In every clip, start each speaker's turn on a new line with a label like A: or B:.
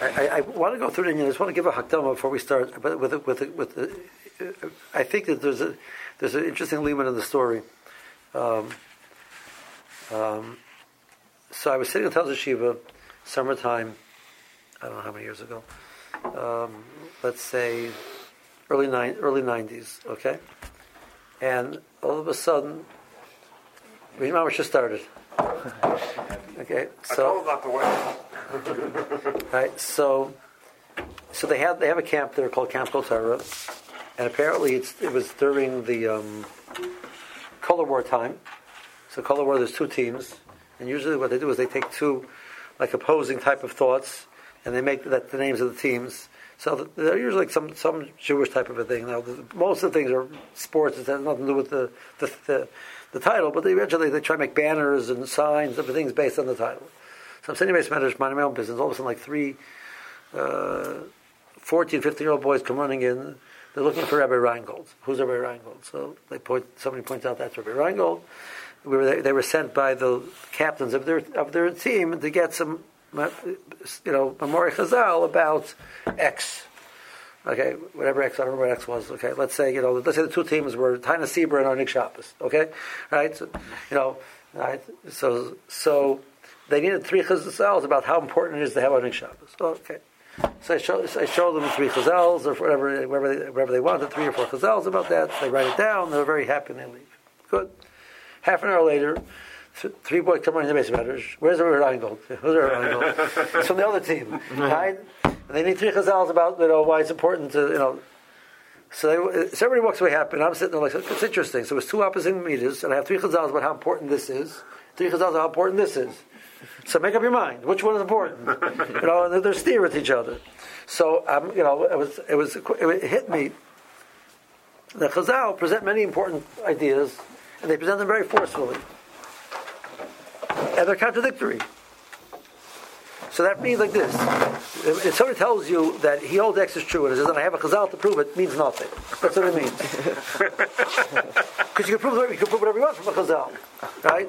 A: I, I, I want to go through it, and I just want to give a hakdama before we start. But with with with, with uh, I think that there's a there's an interesting element in the story. Um, um, so I was sitting in Tel Shiva, summertime. I don't know how many years ago. Um, let's say early nine, early nineties. Okay, and all of a sudden, Mamash just started. Okay, so
B: not the way.
A: Right, so so they have they have a camp there called Camp Kol and apparently it's it was during the um, color war time. So color war, there's two teams, and usually what they do is they take two like opposing type of thoughts, and they make that the names of the teams. So they're usually like some some Jewish type of a thing. Now most of the things are sports; it has nothing to do with the the, the, the title. But they eventually they try to make banners and signs, and things based on the title. So I'm sitting in matters, minding my own business. All of a sudden, like three uh, 14, 15 year old boys come running in. They're looking for Rabbi Reingold. Who's Rabbi Reingold? So they point. Somebody points out that's Rabbi Reingold. We were, they, they were sent by the captains of their of their team to get some, you know, Memorial Chazal about X. Okay, whatever X, I don't remember what X was. Okay, let's say you know, let's say the two teams were Taina Sibra and Arnik Shabbos. Okay, right? So, you know, right? So so they needed three chazals about how important it is to have Arnik Shabbos. Oh, okay. So I show, so I show them three chazals or whatever, whatever they, whatever they wanted, three or four chazals about that. They write it down. They're very happy and they leave. Good. Half an hour later, th- three boys come running in the basement. Where's the Reingold? Who's the Reingold? it's from the other team, right? And they need three chazals about you know why it's important to you know. So, they, so everybody walks away happy, and I'm sitting there like, it's interesting. So it's two opposite meters, and I have three chazals about how important this is, three chazals about how important this is. So make up your mind. Which one is important? you know, and they're steer with each other. So um, you know, it was it was it hit me. The Chazal present many important ideas, and they present them very forcefully, and they're contradictory. So that means like this: if somebody tells you that he holds X is true, and says, "I have a Chazal to prove it," means nothing. That's what it means. Because you can prove you can prove whatever you want from a Chazal, right?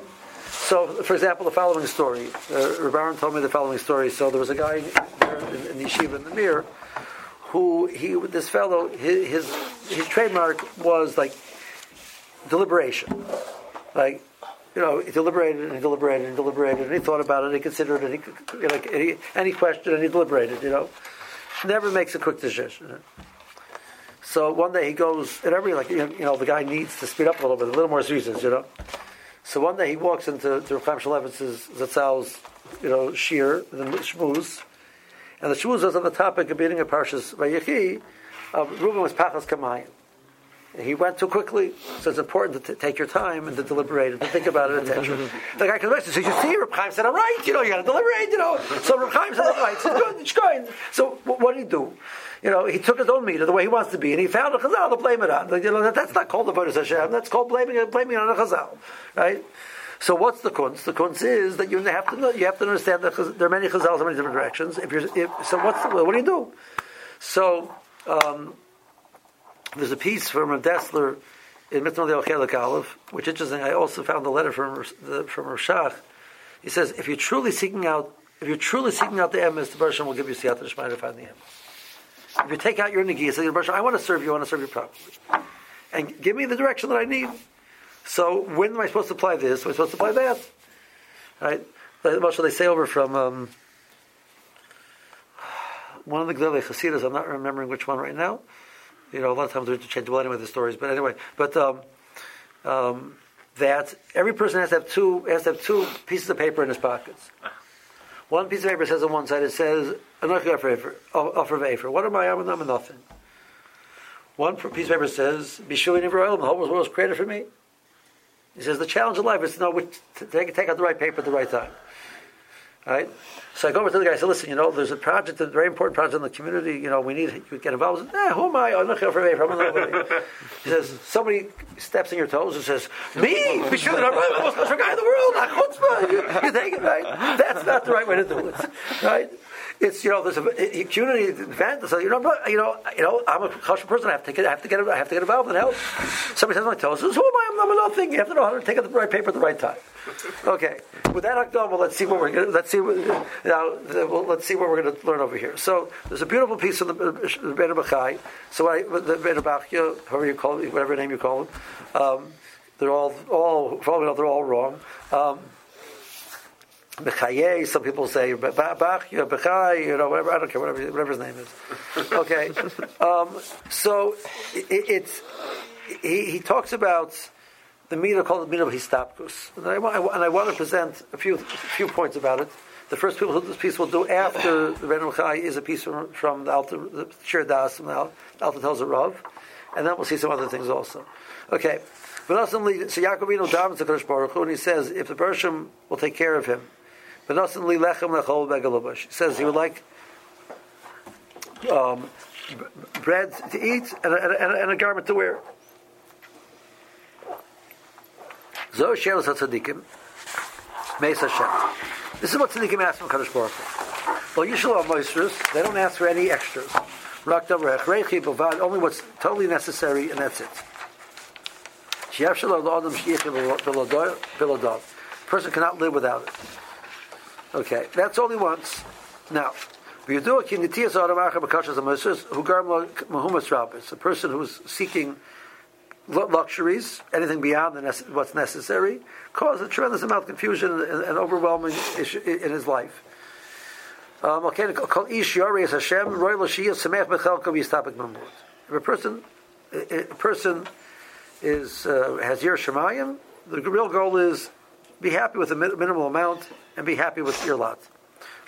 A: So, for example, the following story. Uh, Rabbaran told me the following story. So there was a guy there in, in the yeshiva in the Mir who he this fellow his, his his trademark was like deliberation, like you know, he deliberated and he deliberated and deliberated and he thought about it and he considered it. And he, like, and he, and he questioned and he deliberated. You know, never makes a quick decision. So one day he goes, and every like you know, the guy needs to speed up a little bit, a little more reasons, you know. So one day he walks into to Chaim Shmulevitz's Zatzal's, you know, shir, the shmuz, and the shmuz was on the topic of beating a parshas Vayechi. Uh, Reuben was pachas kamayim. He went too quickly, so it's important to t- take your time and to deliberate and to think about it, etc. the guy comes back and says, "You see, Reb Chaim said I'm right. You know, you got to deliberate. You know." So Reb Chaim said I'm right. So good, it's good. So what did he do? You know, he took his own meter the way he wants to be, and he found a chazal to blame it on. You know, that's not called the Vodas Hashem. That's called blaming blaming on a chazal, right? So what's the kunz? The kunz is that you have to know, you have to understand that there are many chazals in many different directions. If you're, if, so what's the, what do you do? So um, there's a piece from a Dessler in Mitzvah Chelik Aleph, which interesting. I also found a letter from the, from Rashach. He says, if you're truly seeking out, if you're truly seeking out the emes, the Baruch will give you siyata d'shmai to find the emes. If you take out your negi, say, I want to serve you, I want to serve you properly. And give me the direction that I need. So when am I supposed to apply this? Am I supposed to apply that? Right? What shall they say over from um, one of the Gdele Chassidas, I'm not remembering which one right now. You know, a lot of times they're interchangeable anyway, the stories. But anyway, but um, um, that every person has to have two has to have two pieces of paper in his pockets. One piece of paper says on one side, it says, Anochi offer of Afer. What am I? I'm and nothing. One piece of paper says, Bishuli Nivroelim, the whole world was created for me. He says, the challenge of life is to know which, to take, take out the right paper at the right time. Right? So I go over to the guy. I said, "Listen, you know, there's a project, a very important project in the community. You know, we need you to get involved." Said, eh, who am I? I'm not here for me. From He says, "Somebody steps in your toes and says, me? Be sure that I'm the most guy in the world. You, you take it right. That's not the right way to do it, right?" It's you know there's a, a community event. So you know, you know, you know, I'm a kosher person. I have to get, I have to get, I have to get involved and help. Somebody says my toes. Who am I? I'm nothing. You have to know how to take out the right paper at the right time. Okay, with that Akdama, let's see what we're going. Let's see now. Well, let's see what we're going to learn over here. So there's a beautiful piece of the, Ben Bachai. So I, the Ben Bachia, however you call whatever name you call them, um, they're all all probably they're all wrong. Um, Bechaye, some people say Bachya, Bechai, you know, whatever, I don't care, whatever, whatever his name is. Okay. um, so it, it's, he, he talks about the meter called the meter of Histapkus. And I, and I want to present a few, a few points about it. The first people who this piece will do after the Ben Chai is a piece from, from the Alta, the Shir Das, from the Alta tells a Rav, and then we'll see some other things also. Okay. But also, so Yaakov Avinu davens to Kodesh Baruch Hu, and he says, if the Bershom will take care of him, He says he would like um, bread to eat and a, and, a, and a, garment to wear. This is what tzadikim ask from Kadosh Baruch. Well, usually on moistures, they don't ask for any extras. Only what's totally necessary, and that's it. Person cannot live without it. Okay, that's all he wants. Now, a person who's seeking luxuries, anything beyond what's necessary, causes a tremendous amount of confusion and, and overwhelming issue in his life. Um, if a person, a person is uh, has yer shemayim, the real goal is be happy with a minimal amount and be happy with your lot.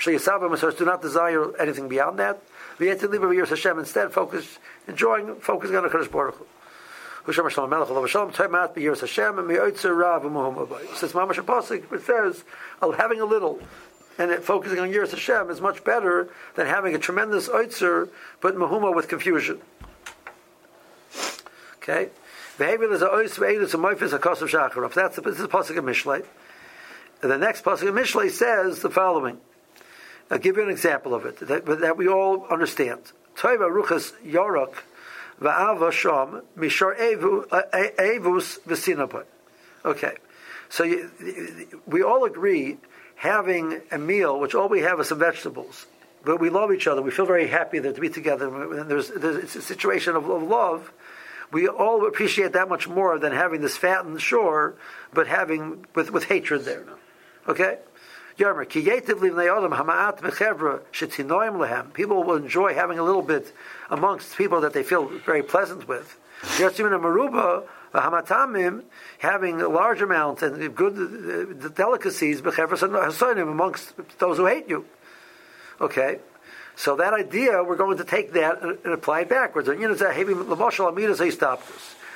A: Do not desire anything beyond that. Hashem instead focus, enjoying, focusing on the Kaddish Baruch Hu. Says Mamash it says, having a little and it, focusing on Yiras Hashem is much better than having a tremendous oitzer, but mahuma with confusion. Okay? Behavior is a shacharov. That's the, this is pasuk of Mishlei. And the next pasuk of Mishlei says the following. I'll give you an example of it that, that we all understand. Toiva ruchas yorok va'ava sham mishar uh, evus v'sinapot. Okay, so you, we all agree having a meal, which all we have is some vegetables, but we love each other. We feel very happy to be together. And there's, there's it's a situation of, of love we all appreciate that much more than having this fattened shore, but having with, with hatred there. Okay? People will enjoy having a little bit amongst people that they feel very pleasant with. having a large amount and good uh, delicacies amongst those who hate you. Okay? So that idea, we're going to take that and, apply it backwards. And you know,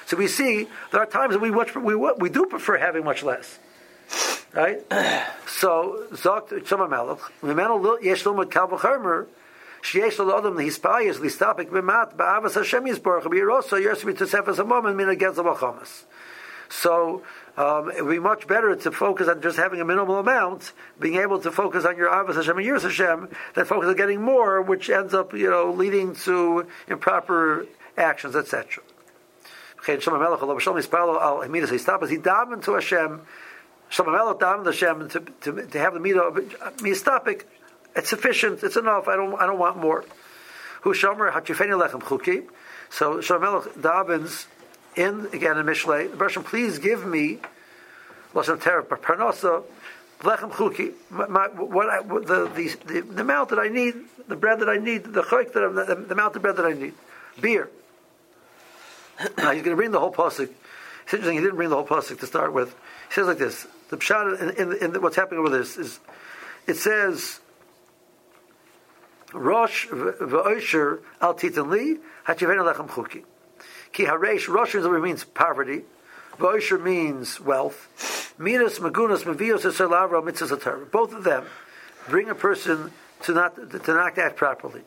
A: So we see there are times that we much we we do prefer having much less. Right? so Zokt Shama Melech, Mimenu Yesh Lomad Kal V'Chomer, Sheyesh L'Odom Hispayis Listapik B'Mat Ba'avas Hashem Yisborach B'Yiroso Yersi B'Tosefas Amom and Min Against L'Vachomas. So um, it would be much better to focus on just having a minimal amount, being able to focus on your Avos Hashem and Yiras Hashem, than focus on getting more, which ends up, you know, leading to improper actions, etc. He davened to Hashem, Shlomo davened to Hashem to, to, to have the midah mistapik. It's sufficient. It's enough. I don't. I don't want more. Who shomer hachifeni lechem chuki. So Shlomo davens in again in Mishlei, the Bershom, please give me lashon terah parnasa lechem chuki, what I, the, the, the, the amount that I need, the bread that I need, the chayk that the, the amount of bread that I need, beer. now he's going to bring the whole pasuk. It's interesting. He didn't bring the whole pasuk to start with. He says like this: the pshat in, in, in what's happening over this is, it says. Rosh v'oisher al titan li hachivenu lechem chuki. Ki haresh, Rosh means poverty. Voisher means wealth. Minas, Magunas, Mavios, Salavra, Mitzvah Both of them bring a person to not to not act properly.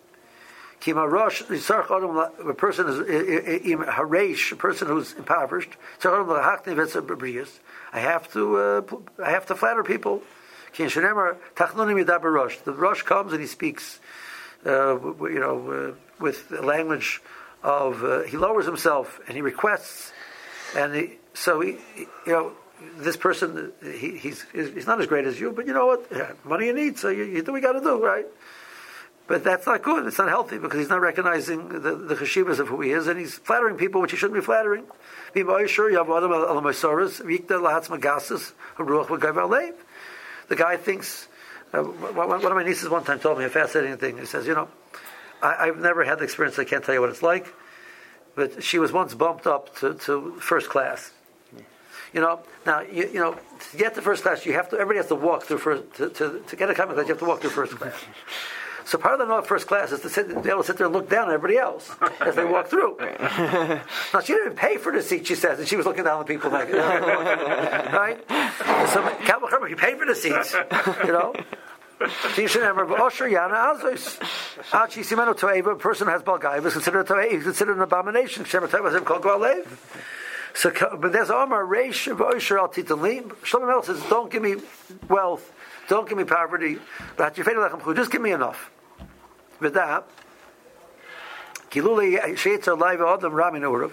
A: Kima Rosh, a person is haresh, a person who's impoverished. I have to, uh, I have to flatter people. The rush comes and he speaks uh, you know, uh, with language of uh, he lowers himself and he requests, and he, so he, you know, this person he, he's he's not as great as you, but you know what, money you need, so you, you do what you got to do, right? But that's not good. It's not healthy because he's not recognizing the, the cheshivas of who he is, and he's flattering people which he shouldn't be flattering. The guy thinks. Uh, one of my nieces one time told me a fascinating thing. He says, "You know, I, have never had the experience. I can't tell you what it's like, but she was once bumped up to, to first class. You know, now you, you, know to get to first class, you have to. Everybody has to walk through first to, to, to get a common class. You have to walk through first class." So part of the know first class is to, sit, be able to sit there and look down at everybody else as they walk through. now she didn't pay for the seat, she says, and she was looking down at the people like, right? So Kabbalah you pay for the seats, you know. So you should remember, Osher oh, Yana Azos. Achi Simeno Toeva, a person who has Balgai is considered a Toeva, he's considered an abomination. Shem Toeva is called Gwalev. So, but there's Omar Reish of Osher Al Titanli. Shlomo Melech says, don't give me wealth, don't give me poverty, just give me enough. With that,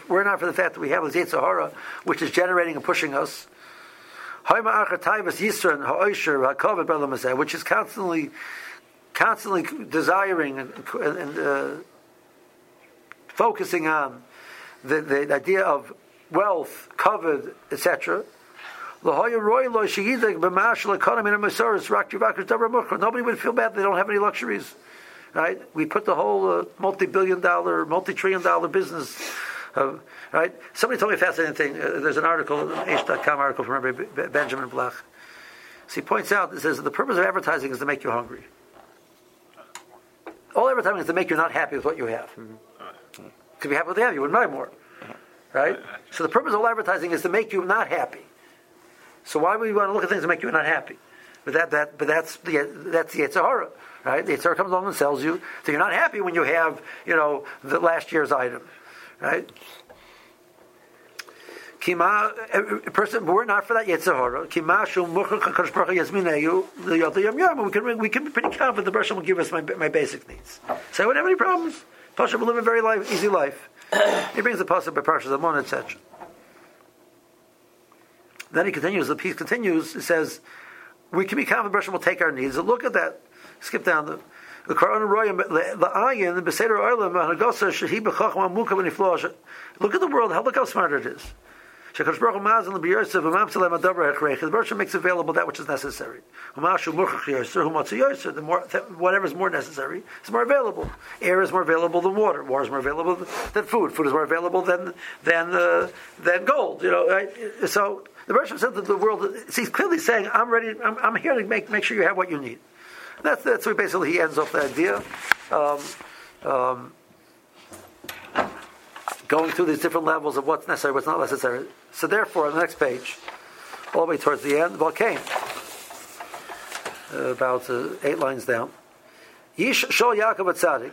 A: we're not for the fact that we have this Yetzirah, which is generating and pushing us. Which is constantly, constantly desiring and, and uh, focusing on the, the idea of wealth, covered, etc. Nobody would feel bad they don't have any luxuries right? We put the whole uh, multi-billion dollar, multi-trillion dollar business, uh, right? Somebody told me a fascinating thing. Uh, there's an article, an Aish.com article from Rabbi Benjamin Blech. So he points out, he says, the purpose of advertising is to make you hungry. All advertising is to make you not happy with what you have. Mm-hmm. To be happy with what you have, you would buy more. Right? So the purpose of all advertising is to make you not happy. So why would you want to look at things that make you not happy? But that, that but that's the that's the Yetzirah. Right? The Yitzhar comes along and sells you. So you're not happy when you have, you know, the last year's item. Right? Kima, a person, we're not for that Yetzirah. Kima shum We can we can be pretty confident the person will give us my, my basic needs. So I wouldn't have any problems. Pasha will live a very life, easy life. he brings the pasuk by Parsha Zamon, etc. Then he continues. The piece continues. It says, "We can be confident will take our needs." look at that skip down the the the. Look at the world. How look how smart it is. The Baruch makes available that which is necessary. The more whatever is more necessary is more available. Air is more available than water. Water is more available than food. Food is more available than than uh, than gold. You know, right? So the Baruch said that the world. He's clearly saying, "I'm ready. I'm, I'm here to make make sure you have what you need." That's that's where basically he ends off the idea. Um, um, going through these different levels of what's necessary, what's not necessary. So therefore, on the next page, all the way towards the end, volcano, uh, about uh, eight lines down. Yish Shol Yaakov Tzadik.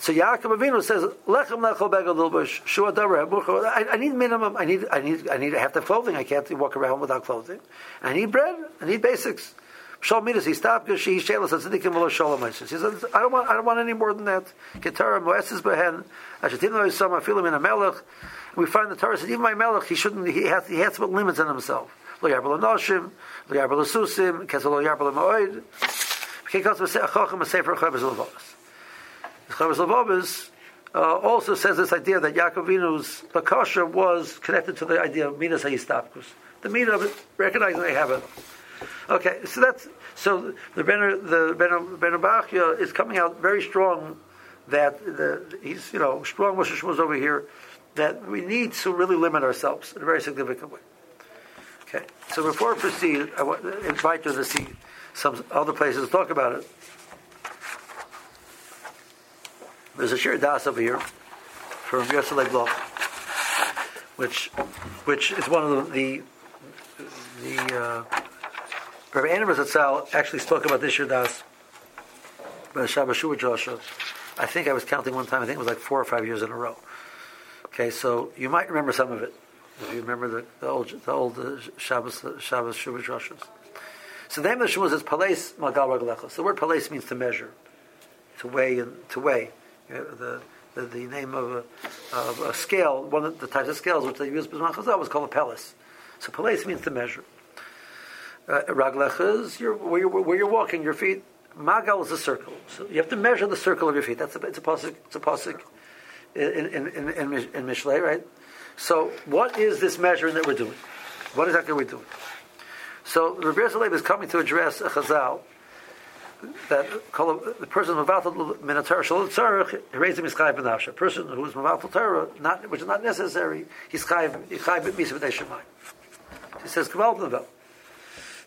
A: So Yaakov Avinu says, "Lechem lechol begel lilbush shua davar I need minimum. I need. I need. I need to have the clothing. I can't walk around without clothing. I need bread. I need basics. Shal midas he stopped because she shelas tzadikim v'lo shalom. He says, I don't want, I don't want any more than that. Ketara moeses behen. Ashetim lo yisam afilim in a melech. We find the Torah says even my melech he shouldn't he has he has to put limits on himself. Lo yarbel noshim, lo yarbel susim, kesel lo yarbel moed. Because chacham a sefer chavis levavos. Chavis. Uh, also says this idea that Yaakovinu's bakasha was connected to the idea of minas hayistapkus. The meaning of it, recognizing they have it. Okay, so that's so the Ben the Ben Bachya is coming out very strong. That the, he's you know strong Moshe Shmuel's over here. That we need to really limit ourselves in a very significant way. Okay, so before I proceed, I want to invite you to see some other places to talk about it. There's a Shir Das over here from Yosef Bloch, which which is one of the the, the uh, Rabbi Anders Zatzal actually spoke about this Yirdas, but Shabbat Shuvah Joshua. I think I was counting one time. I think it was like four or five years in a row. Okay, so you might remember some of it if you remember the, the old the old uh, Shabbos Shabbos Shuvah. So the name of the Shuvah is Palais Magal Raglechos. The word Palais means to measure. to weigh and to weigh. Know, the, the, the name of a, of a scale, one of the types of scales which they used Bisman Chazal was called a pelis. So pelis means to measure. Uh, Raglech is your, where, you're, where you're walking, your feet. Magal is a circle. So you have to measure the circle of your feet. That's a, it's a pasuk. It's a pasuk in in in, in, in Mishlei, right? So what is this measuring that we're doing? What exactly are we doing? So Rabbi Yisrael is coming to address a chazal that the person mavatal minatar shalom tzarich raised him ischayv b'nafsha. A person who is mavatal Torah, not which is not necessary, he's chayv chayv b'misa b'nei. He says kaval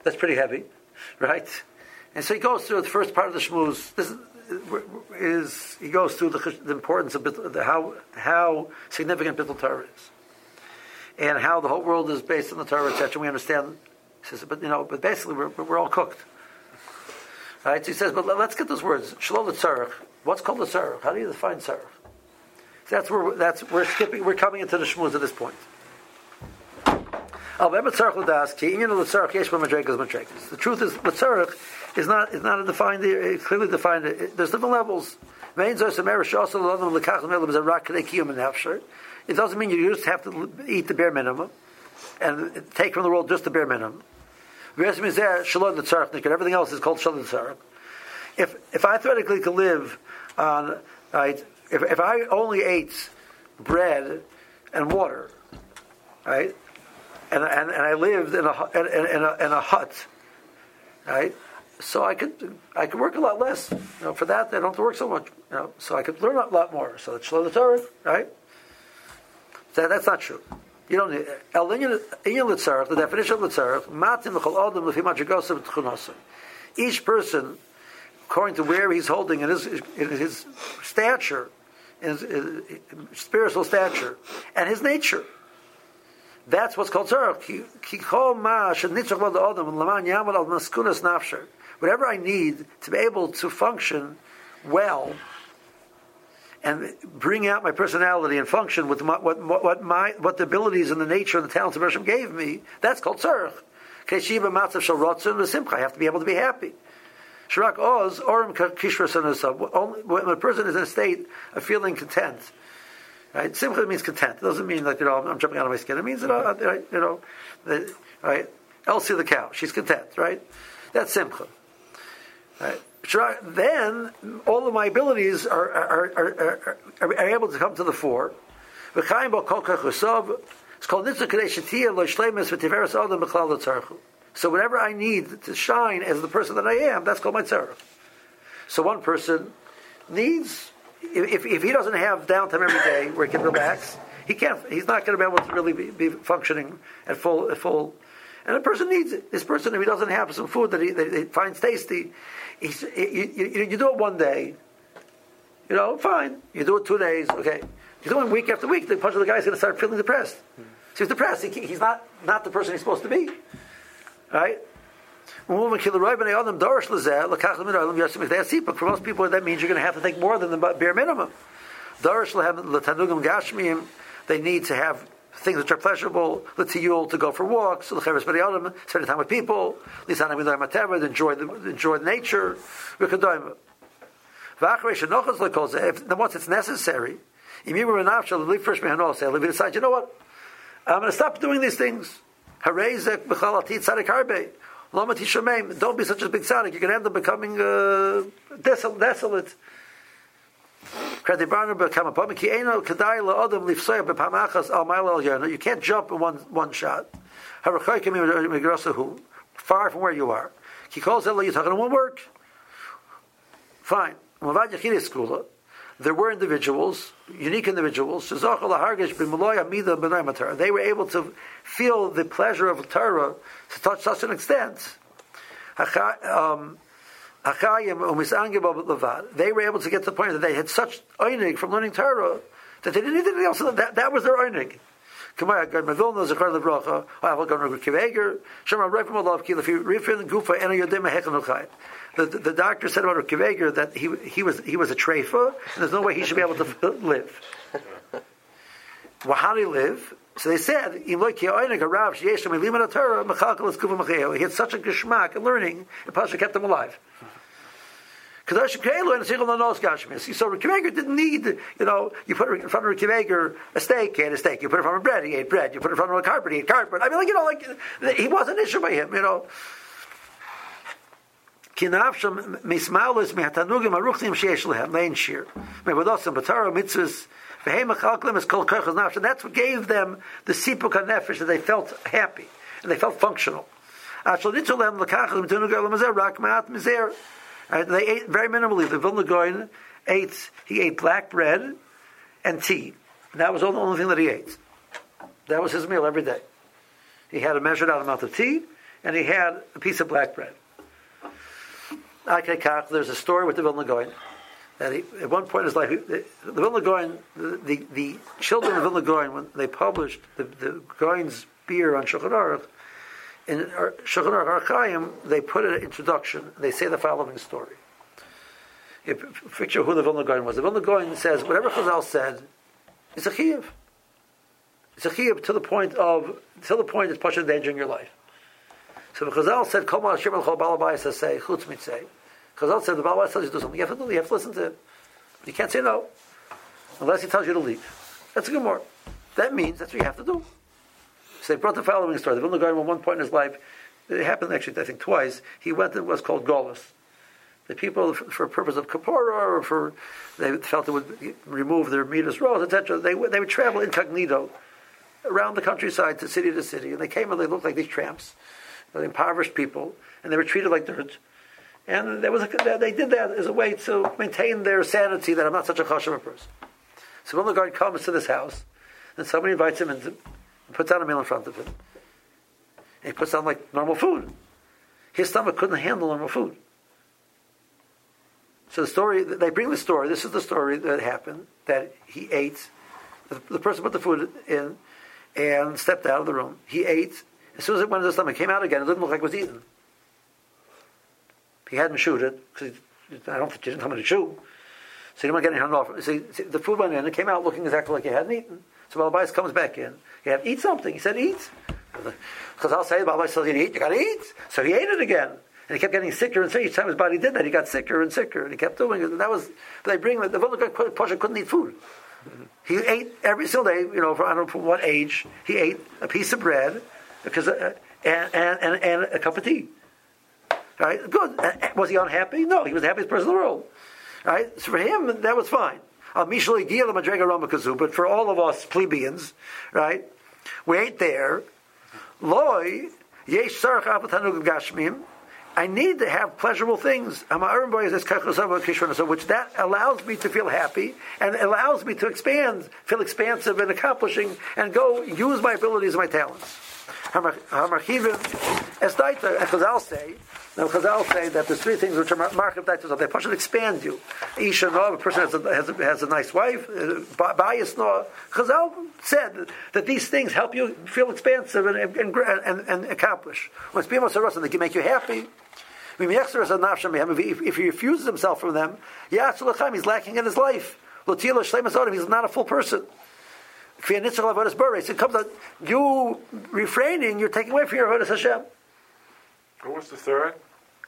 A: That's pretty heavy, right? And so he goes through the first part of the shmuz. This is, he goes through the, the importance of the, how how significant bittul Torah is, and how the whole world is based on the Torah, etc. We understand. He says, but you know, but basically we're, we're all cooked. Right? So he says, but let's get those words. Shalom tzarech. What's called a tzarech? How do you define tzarech? That's where that's we're skipping. We're coming into the shmuz at this point. The truth is, tzarech is not is not a defined clearly defined. There's different levels. The the. It doesn't mean you just have to eat the bare minimum and take from the world just the bare minimum. Everything else is called shalom tzarech. If if I theoretically could live on right, if if I only ate bread and water, right, and and, and I lived in a in, in a in a hut, right, so I could I could work a lot less. You know, for that I don't have to work so much. You know, so I could learn a lot more. So it's the Torah, right? That, that's not true. You don't need el inyan litzarach. The definition of litzarach matim l'chol adam l'fi tchunasim. Each person, according to where he's holding in his in his stature, in his, his spiritual stature, and his nature. That's what's called tzarach. Whatever I need to be able to function well and bring out my personality and function with my, what, what, my, what the abilities and the nature and the talents of Hashem gave me, that's called tzarech. Keshiva matzav shel rotzon v'simcha. I have to be able to be happy. Shirak oz orim kishra When a person is in a state of feeling content, right? Simcha means content. It doesn't mean like you know I'm jumping out of my skin. It means that uh, you know, right? Elsie the cow, she's content, right? That's simcha. Right? Uh, then all of my abilities are, are, are, are, are able to come to the fore. It's called So whatever I need to shine as the person that I am, that's called my tzarech. So one person needs, if, if he doesn't have downtime every day where he can relax, he can't. He's not going to be able to really be, be functioning at full at full. And a person needs it. This person, if he doesn't have some food that he, that he finds tasty, you, you, you, do it one day, you know, fine. You do it two days, okay. You do it week after week. The punch of the guy is going to start feeling depressed. So he's depressed. He, he's not not the person he's supposed to be, right? For most people, that means you're going to have to take more than the bare minimum. They need to have things which are pleasurable, the tiyul to go for walks, the cheres b'riyadam, spend time with people, lisanam v'dayim enjoy the enjoy nature, v'kadoyim. Then once it's necessary, if you decide, you know what, I'm going to stop doing these things. Don't be such a big tzaddik. You're going to end up becoming uh, desolate. You can't jump in one, one shot. Far from where you are. It won't work. Fine. There were individuals, unique individuals, they were able to feel the pleasure of Torah to touch such an extent. Um, they were able to get to the point that they had such einig from learning Torah that they didn't need anything else. That, that was their einig. The, the, the doctor said about Kiveger that he, he was he was a treifa, and there's no way he should be able to live. well, how did he live? So they said, he had such a geschmack in learning, the Pasha kept him alive. Kadosh Keilu and Sichel Nanos Gashmis. So Rekiveger didn't need, you know, you put in front of Rekiveger a steak, he ate a steak. You put in front of bread, he ate bread. You put in front of a carpet, he ate carpet. I mean, like, you know, like, he wasn't an issue by him, you know. Kinavsham mismalis mehatanugim aruchnim sheyesh lehem lein shir. Mevadosim batara mitzvahs v'heimachalklim is kol kochas nafsh. That's what gave them the sipuk nefesh that they felt happy and they felt functional. Ashal nitzulem lekachas mitunugar lemazer rak ma'at mizer. They ate very minimally. The Vilna Gaon ate, he ate black bread and tea. And that was the only thing that he ate. That was his meal every day. He had a measured out amount of tea, and he had a piece of black bread. There's a story with the Vilna Gaon that he, at one point in his life, the, the Vilna Gaon, the, the, the, children of Vilna Gaon, when they published the, the Gaon's beer on Shulchan Aruch, in Shulchan Aruch they put an introduction. They say the following story. You picture who the Vilna Gaon was. The Vilna Gaon says whatever Chazal said is a. It's a to the point of to the point it's pushing danger in your life. So the Chazal said, "Kol ma'ashir al balabais say chutz mitzay." Chazal said the balabais tells you to do something. You have to do. You have to listen to him. You can't say no unless he tells you to leave. That's a good more. That means that's what you have to do. So they brought the following story. The Vilna Gaon, at one point in his life, it happened actually, I think, twice. He went to what's called Golis. The people, for, purpose of Kapora, or for they felt it would remove their midas rows, etc. They they would travel incognito around the countryside, to city to city, and they came and they looked like these tramps, the impoverished people, and they were treated like dirt. And there was a, they did that as a way to maintain their sanity that I'm not such a chashav person. So the guard comes to this house, and somebody invites him into puts out a meal in front of him. He puts down like normal food. His stomach couldn't handle normal food. So the story, they bring the story, this is the story that happened, that he ate, the, person put the food in and stepped out of the room. He ate, as soon as it went into the stomach, came out again, it didn't look like it was eaten. He hadn't chewed it, because I don't think he didn't tell me to chew. So he didn't want to get any off. See, see, the food went in, it came out looking exactly like he hadn't eaten. So Balabais comes back in. You have eat something. He said, eat. Because I'll say, Balabais says, you eat, you got to eat. So he ate it again. And he kept getting sicker and sicker. Each time his body did that, he got sicker and sicker. And he kept doing it. And that was, they bring, the Vilna Pasha couldn't eat food. He ate every single day, you know, for, I don't know from what age, he ate a piece of bread because, uh, and, and, and, and a cup of tea. Right? Good. Uh, was he unhappy? No, he was the happiest person in the world. Right? So for him, that was fine. But for all of us plebeians, right, we ain't there. Loy, I need to have pleasurable things, which that allows me to feel happy and allows me to expand, feel expansive and accomplishing, and go use my abilities and my talents. As Chazal say, now Chazal say that there's three things which are market of They push and expand you. Isha no, a person has a, has a, has a nice wife. Uh, bias no. Chazal said that these things help you feel expansive and, and, and, and accomplish. When people are they can make you happy. If he refuses himself from them, he's lacking in his life. He's not a full person. It comes out, you refraining, you're taking away from your Avodah Hashem.
B: What was the third?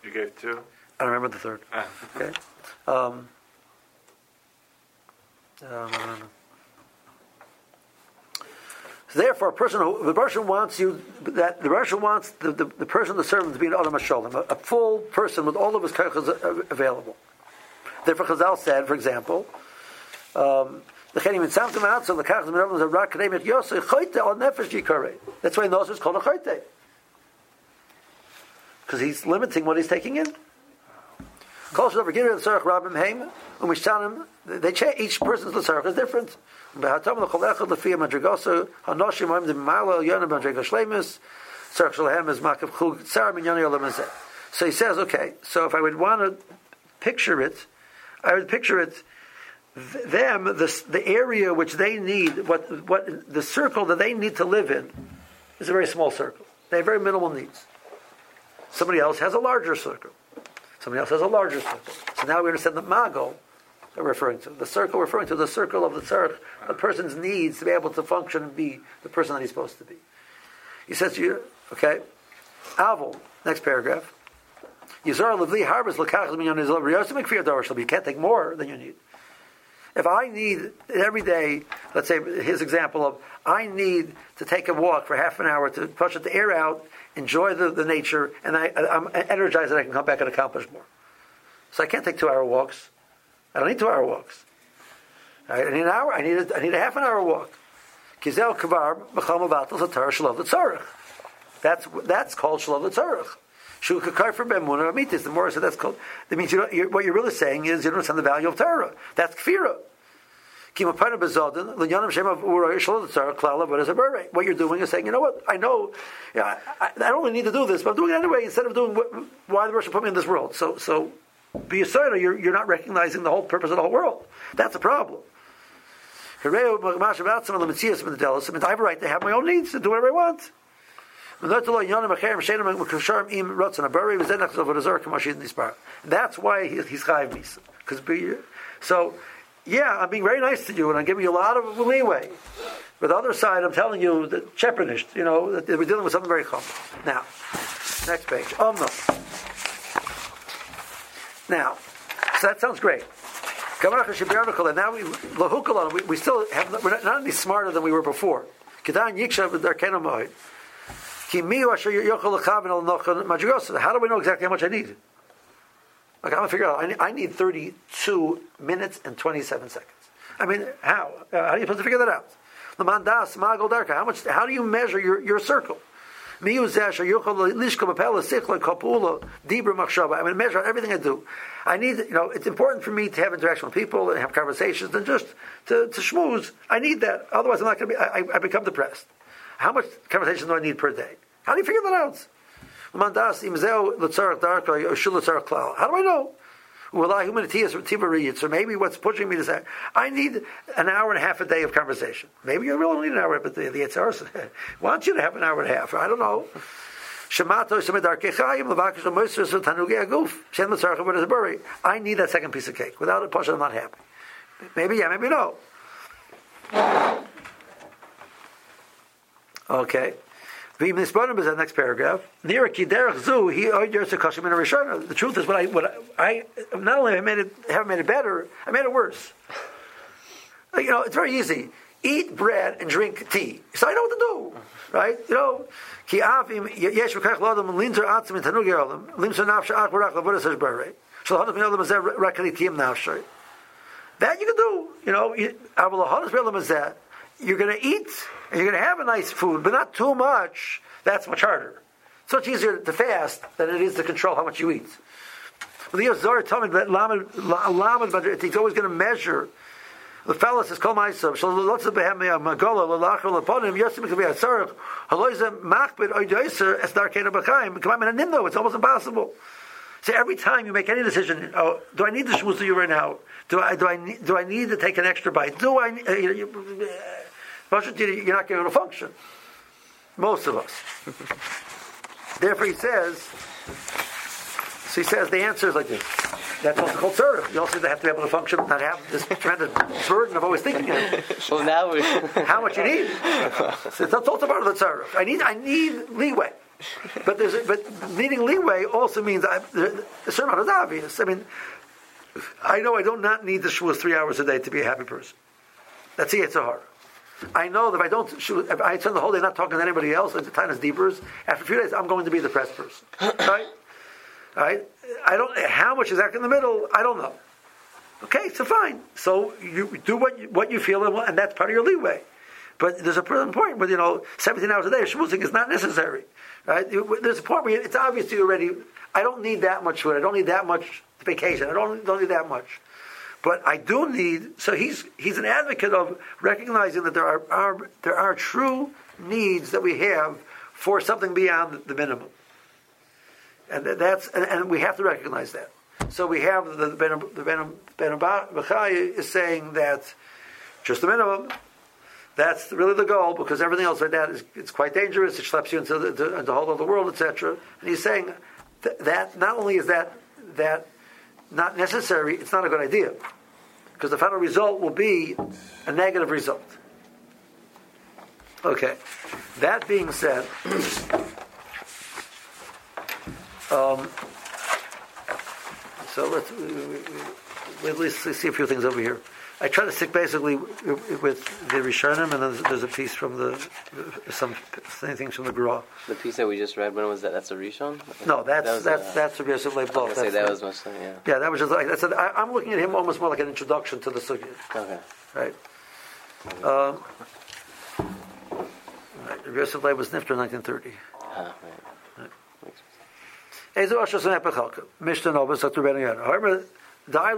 B: You gave two?
A: I don't remember the third. Ah. okay. Um, um, so therefore, a person who, the Russian wants you that the Russian wants the, the, the person, the servant, to be an Adam a, a full person with all of his kaichas available. Therefore, Chazal said, for example, um, that's why Nosus is called a chayte. Because he's limiting what he's taking in. They each person's l'sarach is different. So he says, okay, so if I would want to picture it, I would picture it them the, the area which they need, what, what the circle that they need to live in, is a very small circle. They have very minimal needs. Somebody else has a larger circle. Somebody else has a larger circle. So now we understand the mago they're referring to. The circle referring to the circle of the tzarech, the person's needs to be able to function and be the person that he's supposed to be. He says to you, okay, Avol, next paragraph. Yizar Levli Harbors Lakach Minyan is Yosim Kfir Dor Shal. You can't take more than you need. If I need every day, let's say his example of I need to take a walk for half an hour to push the air out, enjoy the, the nature, and I, I'm energized that I can come back and accomplish more. So I can't take two hour walks. I don't need two hour walks. I need an hour. I need a, I need a half an hour walk. Kizel kavar. That's that's called shalom l'tzarech. Shu kakar for bemuna amitis. The more so that's called. That means you know, you're, what you're really saying is you don't understand the value of Torah. That's kfira. Kimopana Bazadan, the Yanam Shema Ura Yshal, Klala, but isabare. What you're doing is saying, you know what? I know, I, I, don't really need to do this, but I'm doing it anyway. Instead of doing why the Russian put me in this world. So, so be a you're you're not recognizing the whole purpose of the whole world. That's a problem. I have a right to have my own needs and do whatever I want. That's why he's chayv Because so, yeah, I'm being very nice to you and I'm giving you a lot of leeway. But the other side, I'm telling you that shepherdished, you know, that we're dealing with something very common. Now, next page. Oh no. Now, so that sounds great. Now we we, we still have we're not, any smarter than we were before. How do we know exactly how much I need? I'm gonna figure out. I need, I need 32 minutes and 27 seconds. I mean, how? Uh, how are you supposed to figure that out? The How much? How do you measure your, your circle? I mean, measure everything I do. I need, you know, it's important for me to have interaction with people and have conversations and just to, to schmooze. I need that. Otherwise, I'm not going to be, I, I become depressed. How much conversation do I need per day? How do you figure that out? How do I know? So maybe what's pushing me to say, I need an hour and a half a day of conversation. Maybe you really need an hour, but the, the Yitzhar wants you to have an hour and a half. I don't know. I need that second piece of cake. Without it, Pasha, I'm not happy. Maybe yeah, maybe no. Okay. V'im nisbanim is the next paragraph. The truth is, what I what I, I not only have made it haven't made it better, I made it worse. Uh, you know, it's very easy. Eat bread and drink tea. So I know what to do, right? You know, ki avim yesh v'kach lodam linzer atzim in tanug yerolim limser nafsha ach barach lavodas hash barei shal hanaf min olam azeh rakali tiyim nafshay. That you can do. You know, aval hadas be'olam azeh you're going to eat and you're going to have a nice food, but not too much. That's much harder. It's much easier to fast than it is to control how much you eat. Well, the Zohar told me that lamed, he's always going to measure. The fellow says, "Call "Kol ma'asav shal lotzah behem magola lalachol laponim yosim kavi asarach haloiza machbid oidoiser es darkena b'chaim come in a nimno. It's almost impossible. So every time you make any decision, oh, do I need the shmuz you right now? Do I do I need, do I need to take an extra bite? Do I? Uh, you, you're not going to function. Most of us. Therefore, he says. So he says the answer is like this. That's also called tzarech. You also have to be able to function, not have this tremendous burden of always thinking.
C: Of well, now we...
A: how much you need. So that's also part of the tzarech. I need, I need leeway. But there's, a, but needing leeway also means I, the, the amount is obvious. I mean, I know I do not need the shul three hours a day to be a happy person. That's the Yitzhar. I know that if I don't, if I spend the whole day not talking to anybody else, like the time is deeper, after a few days, I'm going to be a depressed person. right? Right? I don't, how much is that in the middle? I don't know. Okay, so fine. So you do what you, what you feel, and, and that's part of your leeway. But there's a point where, you know, 17 hours a day schmoozing is not necessary. Right? There's a point where it's obvious to you already, I don't need that much food. I don't need that much vacation. I don't, don't need that much. But I do need. So he's he's an advocate of recognizing that there are, are there are true needs that we have for something beyond the minimum, and that's and, and we have to recognize that. So we have the the Ben, the ben, ben is saying that just the minimum. That's really the goal because everything else like that is it's quite dangerous. It schleps you into the, into whole other world, etc. And he's saying th- that not only is that that not necessary, it's not a good idea because the final result will be a negative result. Okay. That being said, um, So let's least see a few things over here. I try to stick basically with the Rishonim, and then there's, a piece from the some things from the Gra.
C: The piece that we just read, when was that? That's a Rishon?
A: No, that's
C: That
A: that's
C: uh,
A: that's Rabbi Yosef Leib
C: I
A: Bloch.
C: say that was much, yeah.
A: Yeah, that was just like I said. I, I'm looking at him almost more like an introduction to the sugya,
C: Okay.
A: right? Um. Yosef Leib was nifter in 1930.
C: Ah, right.
A: Ezo Asher Sanep Bechalka. Mishnah Novus, Dr. Ben Yad. However, I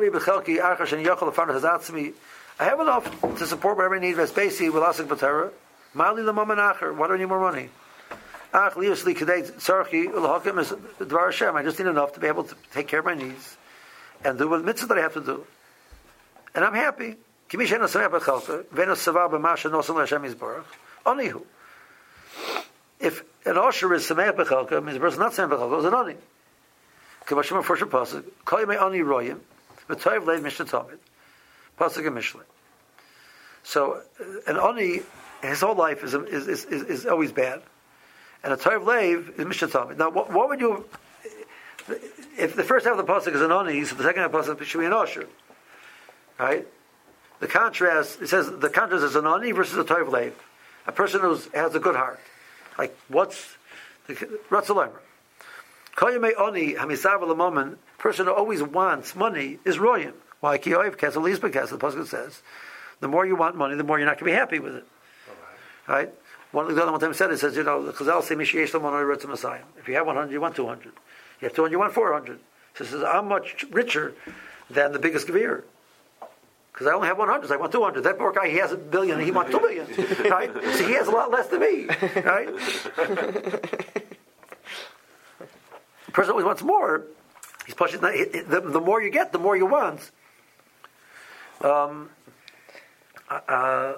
A: have enough to support whatever I need. Vespesi, Velasik Batera. Mali Lamaman Acher. Why do I need more money? Ach, Liusli Kadei Tzarchi, Ulhakim is Dvar Hashem. I just need enough to be able to take care of my needs and do what mitzvah that I have to do. And I'm happy. Kimishen Sanep Bechalka. Venus Savah B'masha Nosan Hashem Yisbarach. Onihu. If an Osher is Sameach Bechalka, means the person not Sameach Bechalka, is an Oni. Kavashim first pasuk. Kol yemei ani royim, v'toiv leid mishnah tamid. Pasuk and Mishle. So uh, an ani, his whole life is is is, is, always bad, and a toiv leiv is mishnah. Now, what, what would you? If the first half of the pasuk is an ani, so the second half of the pasuk should be an osher, right? The contrast it says the contrast is an ani versus a toiv leiv, a person who has a good heart. Like what's the Ratzalamer? Koyame oni hamisav l'momen, person who always wants money is royim. Why kiyoiv kesel lisba kesel? The pasuk says, the more you want money, the more you're not going to be happy with it. Right? One of the other one time said it says, you know, the Chazal say mishiyesh l'mon Messiah. If you have 100, you want 200. You have 200, you want 400. So it says, I'm much richer than the biggest gavir. Because I only have 100, so I want 200. That poor guy, he has a billion, and he wants 2 billion. Right? So he has a lot less than me. Right? The person always wants more. He's pushing the, the, more you get, the more you want. Um, uh,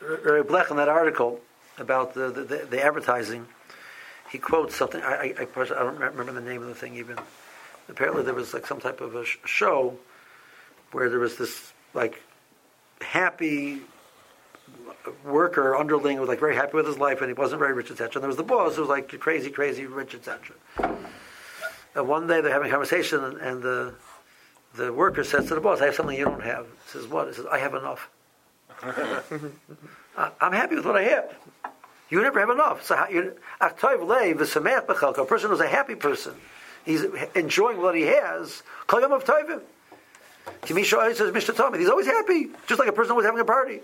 A: Rabbi Blech in that article about the, the, the, the advertising, he quotes something. I, I, I, I don't remember the name of the thing even. Apparently, there was like some type of a sh- show where there was this like happy worker underling who was like very happy with his life and he wasn't very rich, etc. And there was the boss who was like crazy, crazy rich, etc. And one day they're having a conversation, and, and the the worker says to the boss, "I have something you don't have." He says, "What?" He says, "I have enough. I, I'm happy with what I have. You never have enough. So, how- you- Aktoiv leiv v'sameach b'chalka, a person who's a happy person, he's enjoying what he has. Kol yom of tovim. Kimisha says, "Mr. Tommy, he's always happy, just like a person who's having a party."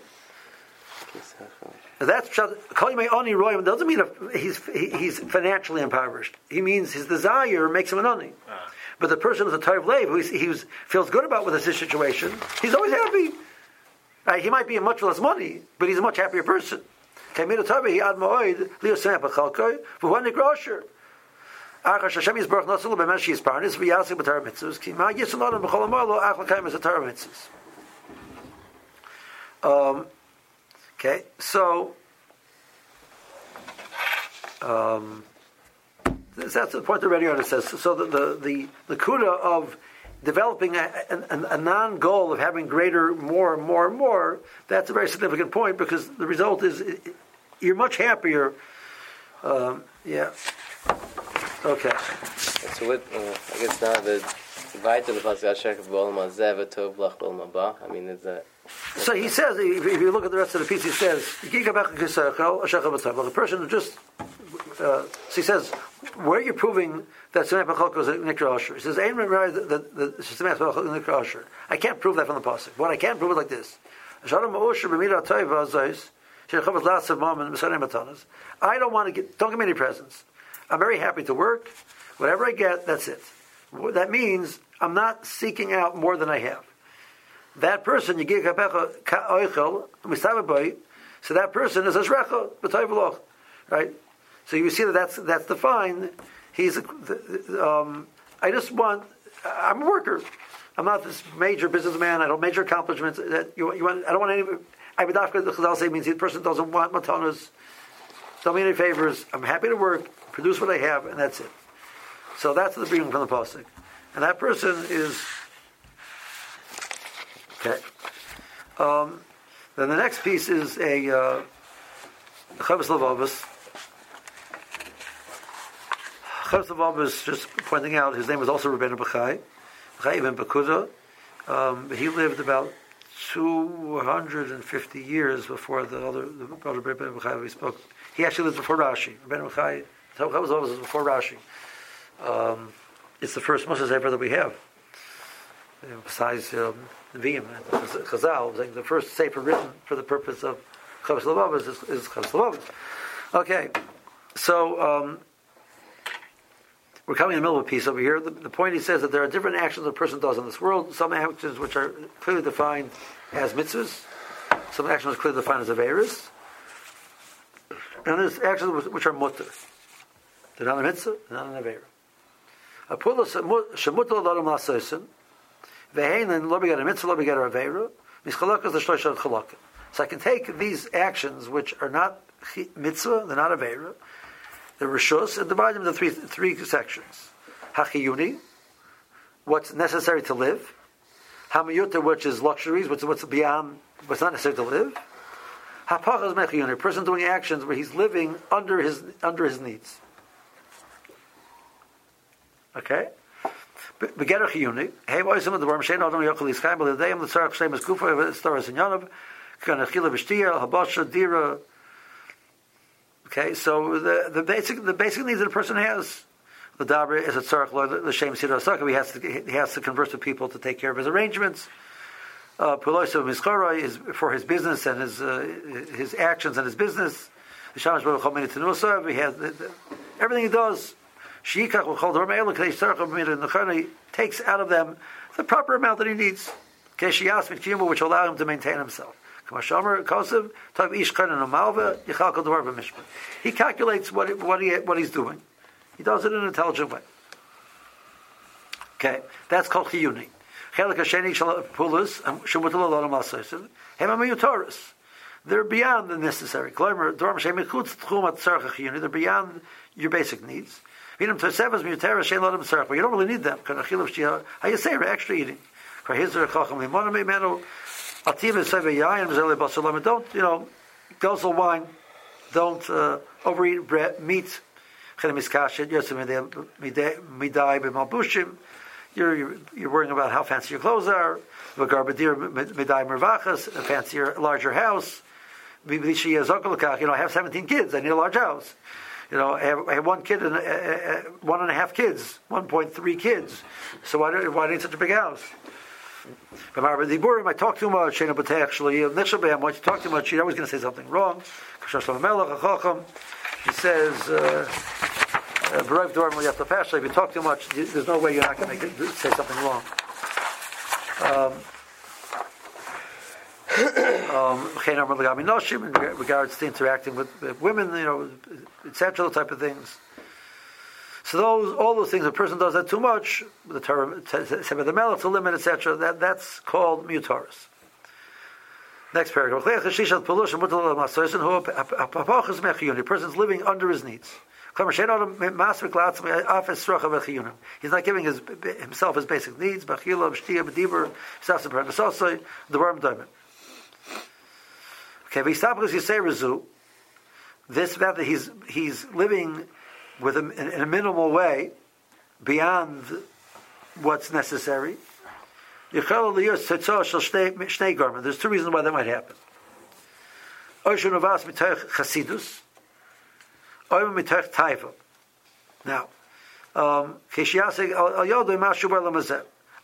A: That's oni royim doesn't mean a, he's he, he's financially impoverished. He means his desire makes him an oni. But the person who's a type lev, who he's, he's, feels good about with his situation, he's always happy. Uh, he might be in much less money, but he's a much happier person. Kamina tabi he ad moed leo sampa chalkoi v'huan nigrosher. Achar Hashem yisbarach nasul b'mesh yisparnis v'yasik b'tar mitzvahs ki ma yisalon b'chol amalo ach l'kayim as a tar mitzvahs. Um, Okay, so um, that's the point the radio says. So the the the, the kuda of developing a, a, a non-goal of having greater, more, more, more. That's a very significant point because the result is you're much happier. Um, yeah. Okay.
C: So what, uh, I guess now the. I mean, is that
A: So he says, if if you look at the rest of the piece, he says, a person who just, uh, so he says, where you're proving that Shemay Pachalko is a Nikra Asher. He says, "Ein Rai that is. I can't prove that from the Pasuk. What I can prove it like this. I don't want to get, don't give me any presents. I'm very happy to work. Whatever I get, that's it. That means I'm not seeking out more than I have that person you give kapecha ka oichel mistababoy, so that person is a shrecha b'toyveloch, right? So you see that that's that's defined. He's um, I just want. I'm a worker. I'm not this major businessman. I don't major accomplishments. That you, you want. I don't want any. I would the Chazal say means the person doesn't want matanas. Don't mean any favors. I'm happy to work, produce what I have, and that's it. So that's the beginning from the pasuk, and that person is Okay. Um, then the next piece is a uh, Chavis Levavus. Chavis Levavus, just pointing out, his name was also Rabbeinu Bachai. Chaim ben Pakuda. Um, he lived about 250 years before the other the brother Ben Bechai we spoke. He actually lived before Rashi. Ben Bechai, that was before Rashi. Um, it's the first Moshe ever that we have. Besides um, Nevi'im, Chazal, like the first Sefer written for the purpose of Chavis Levavas is, is Chavis. Okay, so um, we're coming in the middle of a piece over here. The, the, point he says that there are different actions a person does in this world. Some actions which are clearly defined as mitzvahs, some actions clearly defined as averis, and there's actions which are mutter. They're not a mitzvah, they're not an avera. Vehein lo begat a mitzvah, lo begat a avera, mischalakas the shloisha chalakim. So I can take these actions which are not mitzvah, they're not avera, the rishus and divide them into three three sections. Hachiyuni, what's necessary to live. Hamayuta, which is luxuries, what's what's beyond what's not necessary to live. Hapachas mechiyuni, a person doing actions where he's living under his under his needs. Okay. Chiyuni. Hey, boys, some of the worm shein adam tzarach is kufa habasha dira Okay, so the, the basic the basic needs that a person has, the dabra is a tzarech the shem sidra He has to he has to converse with people to take care of his arrangements. Uh, Puloisav mischara is for his business and his uh, his actions and his business. He has everything he does. Shikach l'chol dorm elu kadei tzarech He takes out of them the proper amount that he needs. Keshiyas mikchiyumu, which allow him to maintain himself. He calculates what, what, he, what he's doing. He does it in an intelligent way. Okay, that's called chiyuni. Um, They're beyond the necessary. They're beyond your basic needs. But you don't really need them. How you say, extra eating. Don't, you know, guzzle wine. Don't uh, overeat bread, meat. You're, you're, you're worrying about how fancy your clothes are. A fancier, larger house. You know, I have 17 kids. I need a large house. You know, I have, I have one kid and uh, uh, uh one and a half kids, 1.3 kids. So why do, why do need such a big house? I talk too much, Shena B'tei actually, Nishabam, once you talk too much, you're always going to say something wrong. He says, uh, have to pass. If you talk too much, there's no way you're not going to say something wrong. Um, um, in regards to interacting with women, you know, etc., type of things. So those, all those things, a person does that too much, the said the melech, the limit, etc. That that's called mutaris. Next paragraph. A person's living under his needs. He's not giving his, himself his basic needs. The worm diamond. Okay, he say this that he's he's living with a, in a minimal way, beyond what's necessary. There's two reasons why that might happen. Now, um,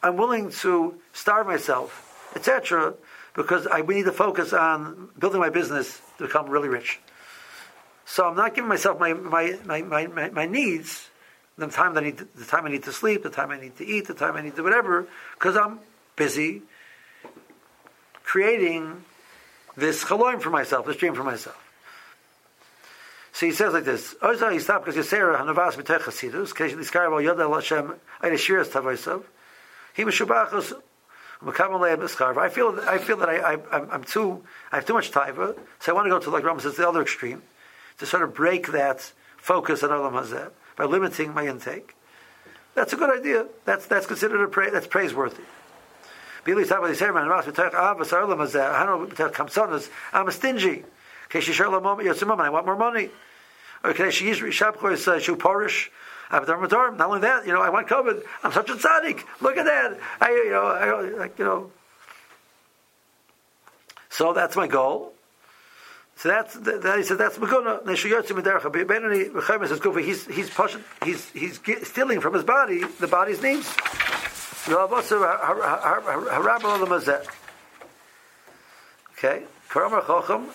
A: I'm willing to starve myself, etc., because I, we need to focus on building my business to become really rich. So I'm not giving myself my, my, my, my, my, needs, the time that I need to, the time I need to sleep, the time I need to eat, the time I need to whatever, because I'm busy creating this chaloim for myself, this dream for myself. So he says like this: Also, he stopped because Yisera Hanavas B'Tech Chasidus, Kesh Niskar Bal Yoda Hashem Ayishiras Tavosav. He was Shubachos I feel I feel that I, I am too I have too much taiva, so I want to go to like Rambam says the other extreme to sort of break that focus on Olam Hazeh by limiting my intake. That's a good idea. That's that's considered a pra- that's praiseworthy. I'm a stingy. I want more money. Okay, she is Shabko is Shuparish. Not only that, you know, I want COVID. I'm such a tzaddik. Look at that. I, you know, I, like, you know. So that's my goal. So that's that he said that's Maguna Neshuyotzi Midercha. Benoni Rechemes is Kufa. He's he's pushing. He's he's stealing from his body the body's names. Okay. Karamar Chochem.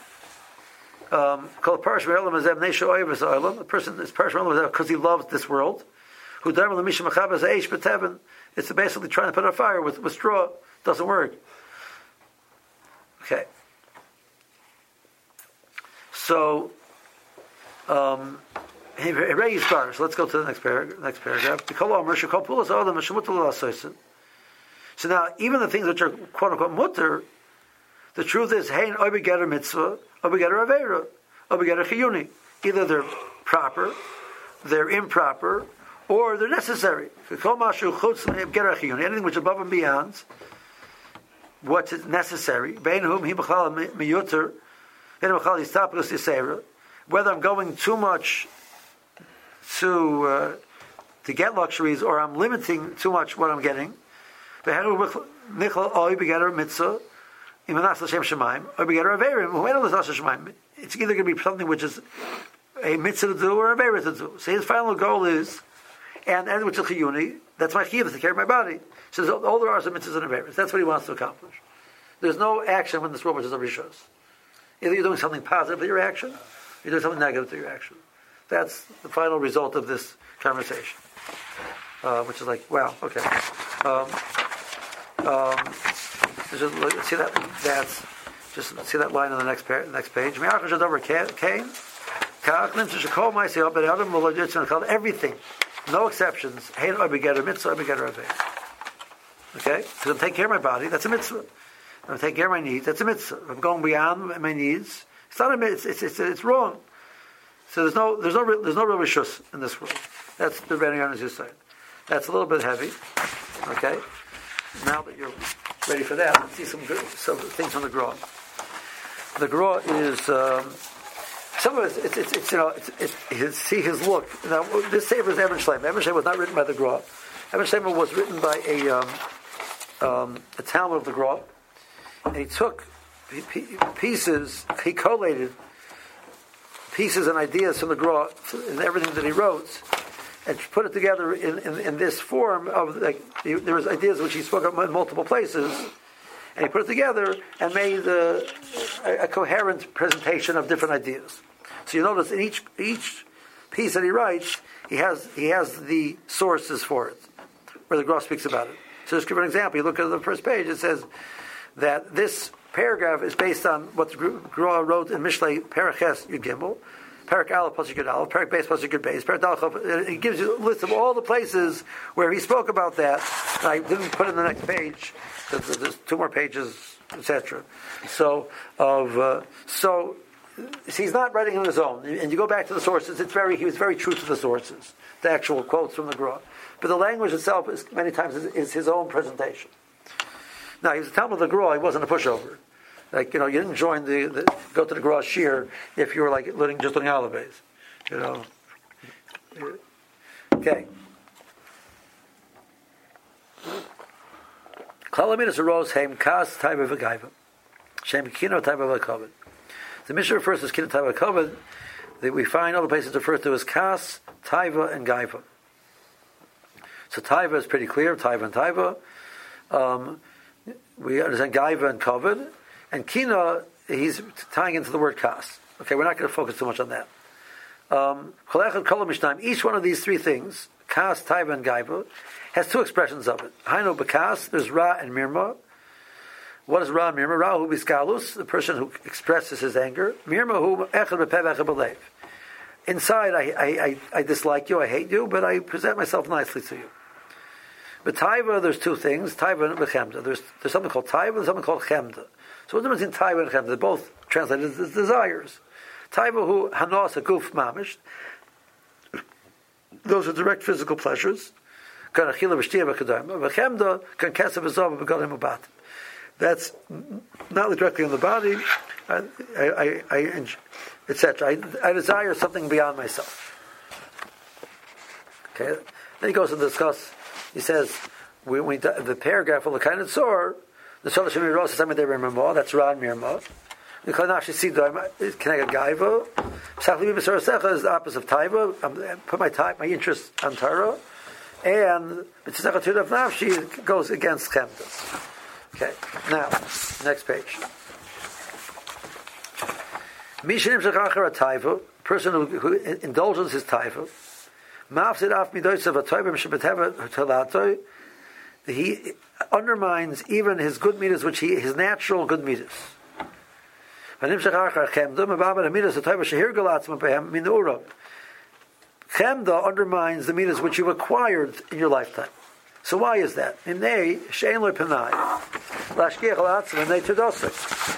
A: Um, called Parish Me'elam Azeb Nesha Oyev Oyelam. The person is Parish Me'elam because he loves this world. Who Dharma Lemisha Mechabas Eish B'Tevin. It's basically trying to put out fire with, with straw. Doesn't work. Okay. So, um, so let's go to the next paragraph. Next paragraph. So now, even the things which are quote unquote mutter, the truth is, hey, obigetter mitzvah, obigetter avera, obigetter chiyuni. Either they're proper, they're improper, or they're necessary. Anything which is above and beyond what is necessary. Whether I'm going too much to uh, to get luxuries or I'm limiting too much what I'm getting. It's either going to be something which is a mitzvah to do or a vera to do. So his final goal is, and and which is chiyuni, that's my chiyuv to care of my body. So all there are is mitzvahs and averas. That's what he wants to accomplish. There's no action when this world is a rishos. Either you're doing something positive with your action, or you're doing something negative with your action. That's the final result of this conversation. Uh, which is like, wow, okay. Um, um, just, see that? That's just see that line on the next, par- next page. Everything, no exceptions. Okay, because I'm taking care of my body. That's a mitzvah. I'm taking care of my needs. That's a mitzvah. I'm going beyond my needs. It's not a mitzvah. It's, it's, it's, wrong. So there's no there's no there's no real rishus in this world. That's the Yonis is saying. That's a little bit heavy. Okay. Now that you're ready for that, let's see some some things on the Gra. The Gra is. Um, some of it, it's, it's, it's you know, it's, it's, his, see his look. Now, this Sefer is. Evan Shleim was not written by the Gra. Evan Shleim was written by a, um, um, a Talmud of the Gra and he took pieces, he collated pieces and ideas from the Gra and everything that he wrote, and put it together in, in, in this form of like there was ideas which he spoke of in multiple places, and he put it together and made a, a, coherent presentation of different ideas. So you notice in each each piece that he writes, he has he has the sources for it, where the Gra speaks about it. So just give an example. You look at the first page; it says that this paragraph is based on what the Gra wrote in Mishlei Paraches Yud Gimel, Parak Aleph plus Yud Aleph, Parak Beis plus Yud Beis, Parak. It gives you a list of all the places where he spoke about that. I didn't put in the next page. There's two more pages, etc. So of uh, so. he's not writing on his own, and you go back to the sources. It's very he was very true to the sources, the actual quotes from the Gra. But the language itself is many times is, is his own presentation. Now, he was a Talmud of the Gra, he wasn't a pushover. Like, you know, you didn't join the, the go to the Gra Shir if you were like learning, just learning alibes. You know. Okay. Kalaminas arose heim kas type of a gaiva. Shem kino type of a kovid. The Mishnah refers to kino type of a kovid that we find other places referred to as kas, taiva, and gaiva. So taiva is pretty clear, taiva and taiva. Um, we understand Gaiva and Kovid, and Kina, he's tying into the word Kas. Okay, we're not going to focus too much on that. Um, each one of these three things, Kas, Taiva, and Gaiva, has two expressions of it. Hainu Bakas, there's Ra and Mirma. What is Ra Mirma? Ra hu biskalus, the person who expresses his anger. Mirma hu echad bepev echad belev. Inside, I, I, I, I dislike you, I hate you, but I present myself nicely to you. But taiva, there's two things, taiva and chemda. There's, there's something called taiva and something called chemda. So what's the difference between taiva and? They're both translated as desires. Taiva who hanos a guf mamish. Those are direct physical pleasures. That's not directly on the body. I, I, I, etc. I, I desire something beyond myself. Okay. Then he goes to discuss. He says, when we, the paragraph of the kind of sore, the Shalosh Mirmah is something they remember. That's Ran Mirmah. The Kanashi Sidor is connected Gaiva. Sachli Bibasar Secha is the opposite of Taiva. I put my time, my interest on Torah. And Mitzvah Tud of Nafshi goes against Chemda. Okay. Now, next page. Taiva, person who, who indulges his Taiva. Af. He undermines even his good meters, which he his natural good meters. Chemda undermines the meters which you've acquired in your lifetime. So why is that?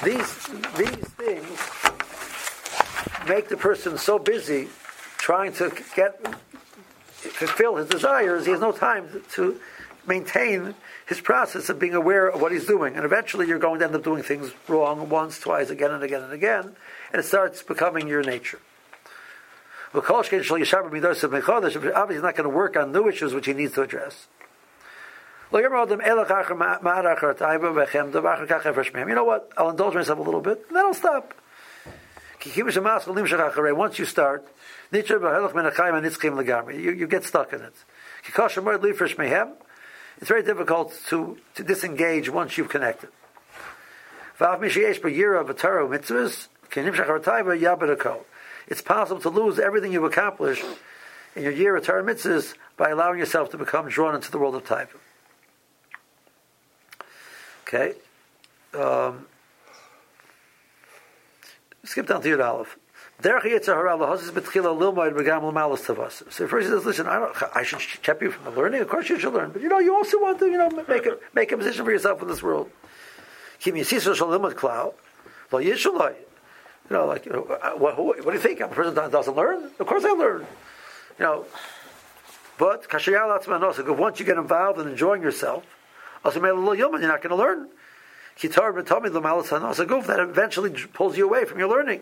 A: These these things make the person so busy trying to get fulfill his desires, he has no time to maintain his process of being aware of what he's doing. And eventually you're going to end up doing things wrong once, twice, again and again and again, and it starts becoming your nature. Obviously, he's not going to work on new issues which he needs to address. You know what? I'll indulge myself a little bit, and then I'll stop. Once you start, you, you get stuck in it. It's very difficult to, to disengage once you've connected. It's possible to lose everything you've accomplished in your year of Torah mitzvahs by allowing yourself to become drawn into the world of Taiva. Okay. Um, skip down to Yud Aleph. So first he says, listen, I, don't, I should keep you from learning. Of course you should learn. But you know, you also want to, you know, make a, make a position for yourself in this world. You know, like, you know, uh, what, what, do you think? A person doesn't learn? Of course I learn. You know, but once you get involved in enjoying yourself, you're not going to learn. That eventually pulls you away from your learning.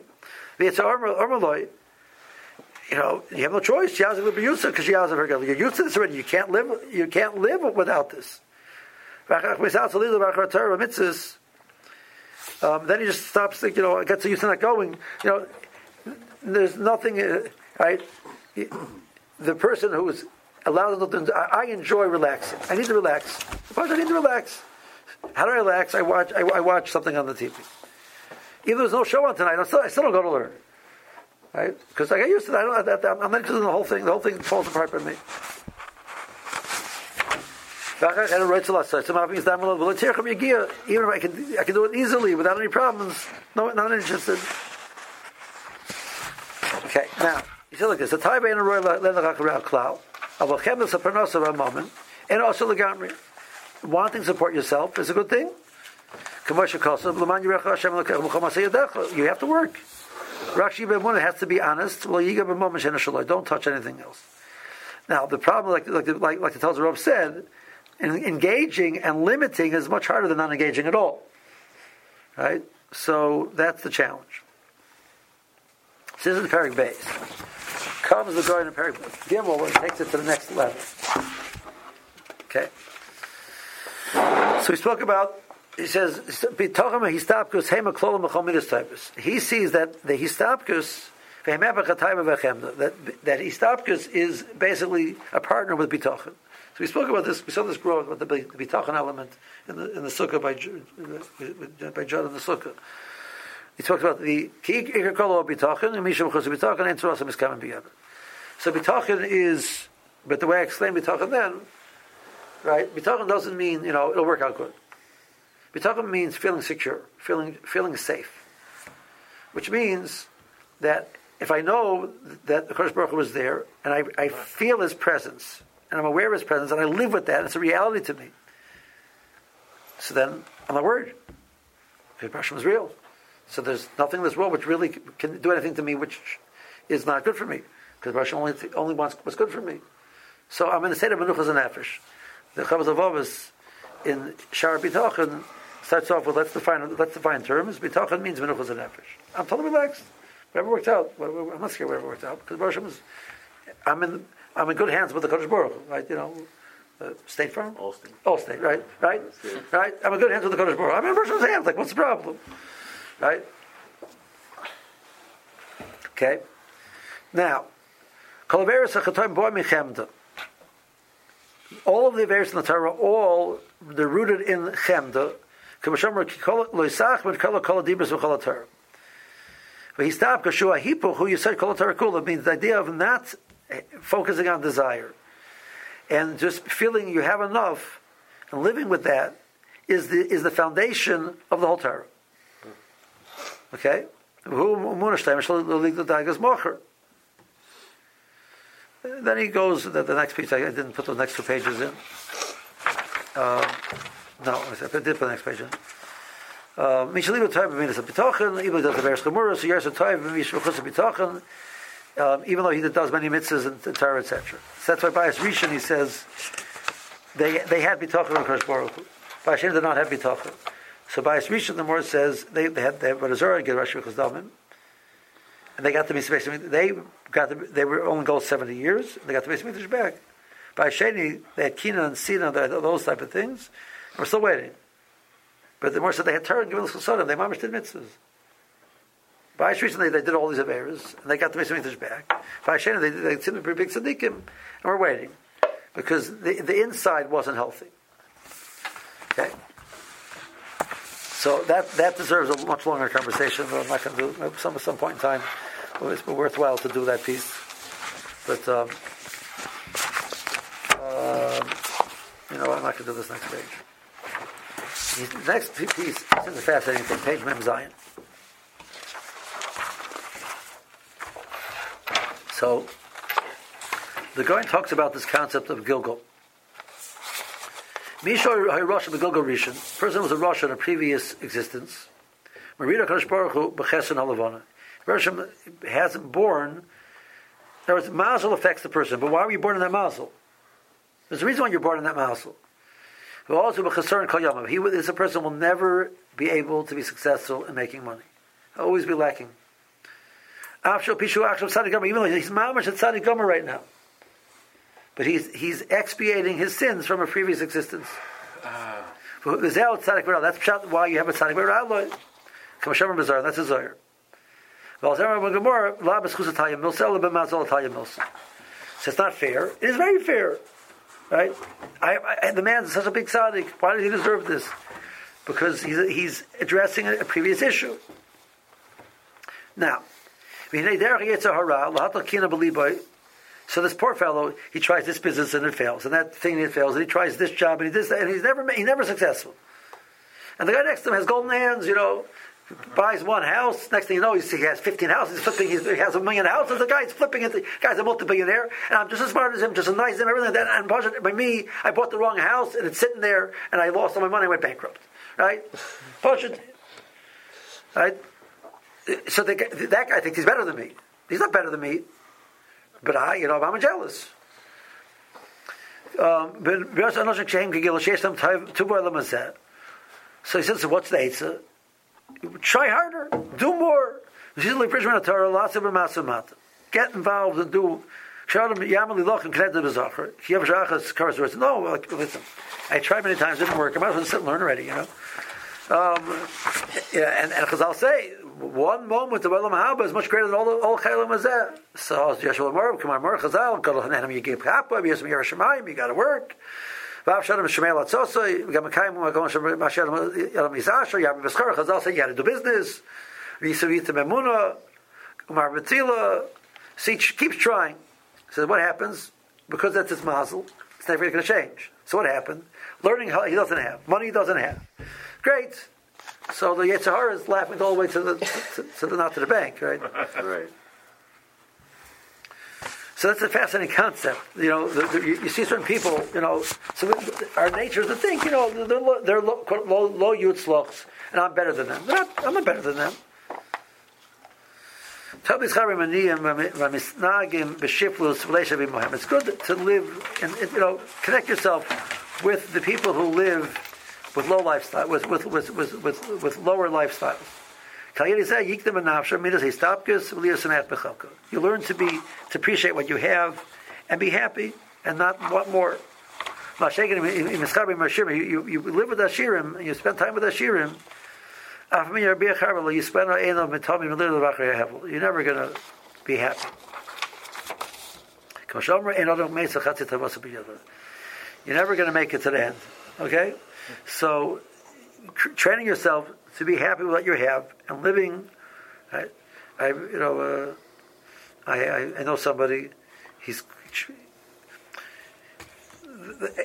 A: You know, you have no choice. Be yousa Because you're used to this already. You can't live. You can't live without this. Um, then he just stops. You know, gets used to not going. You know, there's nothing. Uh, right? The person who is allowed to. Things i enjoy relaxing. I need to relax. I need to relax. How do I relax? I watch. I, I watch something on the TV. Even there's no show on tonight, I still, I still don't go to learn. Right? Because I get used to that. I don't, that, I'm not interested in the whole thing. The whole thing falls apart for me. Even if I can, I can do it easily without any problems. No, not interested. Okay, now you see, look, this. The Taiba and a royal lenachak cloud. Avochem of a moment, and also the gamri. Wanting support yourself is a good thing. You have to work. Rashi B'Emunah has to be honest. Don't touch anything else. Now, the problem, like, like, like, like the Telzer Rav said, engaging and limiting is much harder than not engaging at all. Right? So that's the challenge. This is the Perik base. Comes the in the Perik Gimel and takes it to the next level. Okay. So we spoke about he says he sees that the histapkus that that histapkus is basically a partner with bitachon. So we spoke about this. We saw this growth about the bitachon element in the in the sukkah by by Judd in the sukkah. He talked about the ki ikakolo bitachon and mishum chus bitachon and tzurasim is coming together. So bitachon is, but the way I explain bitachon then, right? Bitachon doesn't mean you know it'll work out good. Bitachon means feeling secure, feeling feeling safe, which means that if I know that the Kodesh Baruch Hu is there and I, I feel His presence and I'm aware of His presence and I live with that, it's a reality to me. So then I'm not worried. Baruch is real. So there's nothing in this world which really can do anything to me which is not good for me because Baruch only only wants what's good for me. So I'm in a state of menuchas and nefesh. The Chavaz is in Shar B'Tachon starts off with let's define let's define terms. Bitachon means menuchas and nefesh. I'm totally relaxed. Whatever worked out, whatever, I'm not scared whatever worked out because Baruch is. I'm in I'm in good hands with the Kodesh Baruch, right? You know, uh, State Farm,
D: Allstate.
A: Allstate, right? Right? Right? I'm in good hands with the Kodesh Baruch. I'm in person's hands. Like, what's the problem? Right? Okay. Now, Kolaveris Achatoim Boy Michemda. All of the Averis in the Torah, all they're rooted in Chemda. But he stopped Kashua Hipu, who you said Kol Torah means the idea of not focusing on desire and just feeling you have enough and living with that is the is the foundation of the whole Torah. Okay? Then he goes the, the next piece. I, didn't put the next two pages in. Um, no, I did put the next page in. Mishaliva Toiv Minas B'Tochen, even though the Beres Gemurah, so Yersa Toiv Mish B'Chus B'Tochen, um, even though he does many mitzvahs and, and Torah, etc. So that's why Bias Rishon he says they they had B'Tochen on Kodesh Baruch Hu. Bias did not have B'Tochen. So Bias Rishon the more says they, they had they had Barazora get Rashi B'Chus Damim, and they got the Mitzvah. They got the, they were only gold seventy years. and They got the Mitzvah back. By Sheni, they had Kina and Sina, those type of things. We're still waiting. But the more said they had Torah and given us the Chesodim, they mamish did mitzvahs. By Shrishan, they, they did all these Averas, and they got the Mitzvah back. By Sheni, they, they a pretty big tzaddikim, and we're waiting. Because the, the inside wasn't healthy. Okay? So that, that deserves a much longer conversation, but I'm not going to do some at some point in time. It's worthwhile to do that piece. But, um, um, you know, I'm not going to do this next page. The next piece is a fascinating thing. Page Mem Zion. So, the Gaon talks about this concept of Gilgal. Misha Hirosha Begilgal Rishon, person was a Rosh in a previous existence. Marina Kadosh Baruch Hu B'Chesed Halavana. Roshim hasn't born. There was mazel affects the person, but why were you born in that mazel? There's a reason why you're born in that mazel. He is a person will never be able to be successful in making money. He'll always be lacking. Even though he's mamash at Tzaddik Gomer right now. But he's, he's expiating his sins from a previous existence. Ah. That's why you have a Tzaddik Gomer. That's a Zohar. So it's not fair. It is very fair. Right? I, I, the man's such a big tzaddik. Why does he deserve this? Because he's, he's addressing a, a previous issue. Now, so this poor fellow, he tries this business and it fails, and that thing it fails, and he tries this job and he does that, and he's never he's never successful. And the guy next to him has golden hands, you know, buys one house. Next thing you know, he has 15 houses. He's flipping. He's, he has a million houses. The guy's flipping it. The guy's a multi-billionaire, and I'm just as smart as him, just as nice as him, everything like that. And by me, I bought the wrong house, and it's sitting there, and I lost all my money. I went bankrupt. Right? right? So the, that guy thinks he's better than me. He's not better than me, but I, you know, I'm jealous. Um, so he says, what's the answer? Try harder. Do more. Get involved and do. If you have shachas, curse no, listen. I tried many times, didn't work. I might as well sit and learn already, you know. Um, yeah, and, and Chazal say one moment of Olam Haba is much greater than all the all Chaylim Hazeh. So Yeshua Mar, Kamar Mar Chazal, Gadol Hanenim Yigim Kappa, Yesem Yer Shemayim, you got to work. Vav Shalom Shemel got Mekayim Makom Mashalom Yalam Yisasher, Yabim Beskar. Chazal say you got to do business. Visavita Memuna, Umar Betila. See, keeps trying. So what happens? Because that's his mazel, it's never going to change. So what happened? Learning how he doesn't have money, he doesn't have. Great. So the Yetzirah is laughing all the way to the, to, to the not to the bank, right?
D: Right.
A: So that's a fascinating concept. You know, the, the, you, you, see certain people. You know, so our nature is to think. You know, they're low, they're low, low, low yutzlochs, and I'm better than them. Not, I'm not better than them. It's good to live and you know connect yourself with the people who live with low lifestyle, with with with with, with, with lower lifestyles. You learn to be to appreciate what you have, and be happy and not want more. You, you, you live with Ashirim you spend time with Ashirim. You're never going to be happy. You're never going to make it to the end. Okay? So, training yourself to be happy with what you have and living. I, I you know, uh, I, I, I know somebody. He's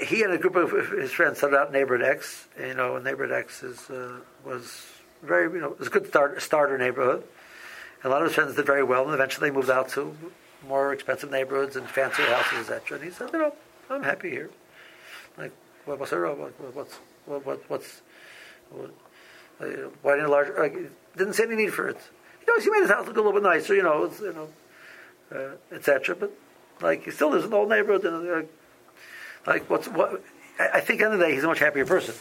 A: he and a group of his friends started out in neighborhood X. You know, neighborhood X is uh, was very you know it was a good start, starter neighborhood. And a lot of his friends did very well, and eventually they moved out to more expensive neighborhoods and fancier houses, etc. And he said, you know, I'm happy here. Like, what, what's what's what, what, what's what, uh, why didn't large? Like, didn't see any need for it. You know, he made his house look a little bit nicer. You know, you know, uh, etc. But like, he still lives in the old neighborhood, and uh, like, what's what? I, I think at the end of the day, he's a much happier person.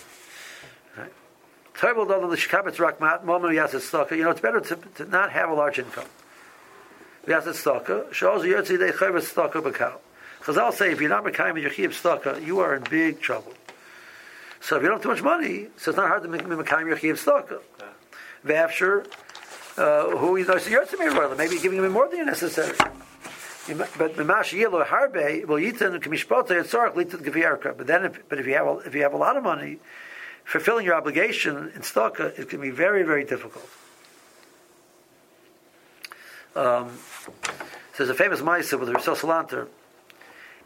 A: Terrible though the shkabetz rakmat yaset tzedakah. You know, it's better to, to not have a large income. Yaset tzedakah shows yotzi de chayvet tzedakah b'kal. Chazal say if you're not mekayim your chiyuv tzedakah, you are in big trouble. So if you don't have too much money, so it's not hard to make mekayim your chiyuv tzedakah. V'after, uh, who know, so you're maybe giving him more than necessary. But Mimash Yilo Harbe will yitin kamishpota yitzarach litin geviyarka. But then, if, but if you have a, if you have a lot of money, fulfilling your obligation in tzedakah it can be very very difficult. Um, so there's a famous ma'aser with Rousseau Salanter,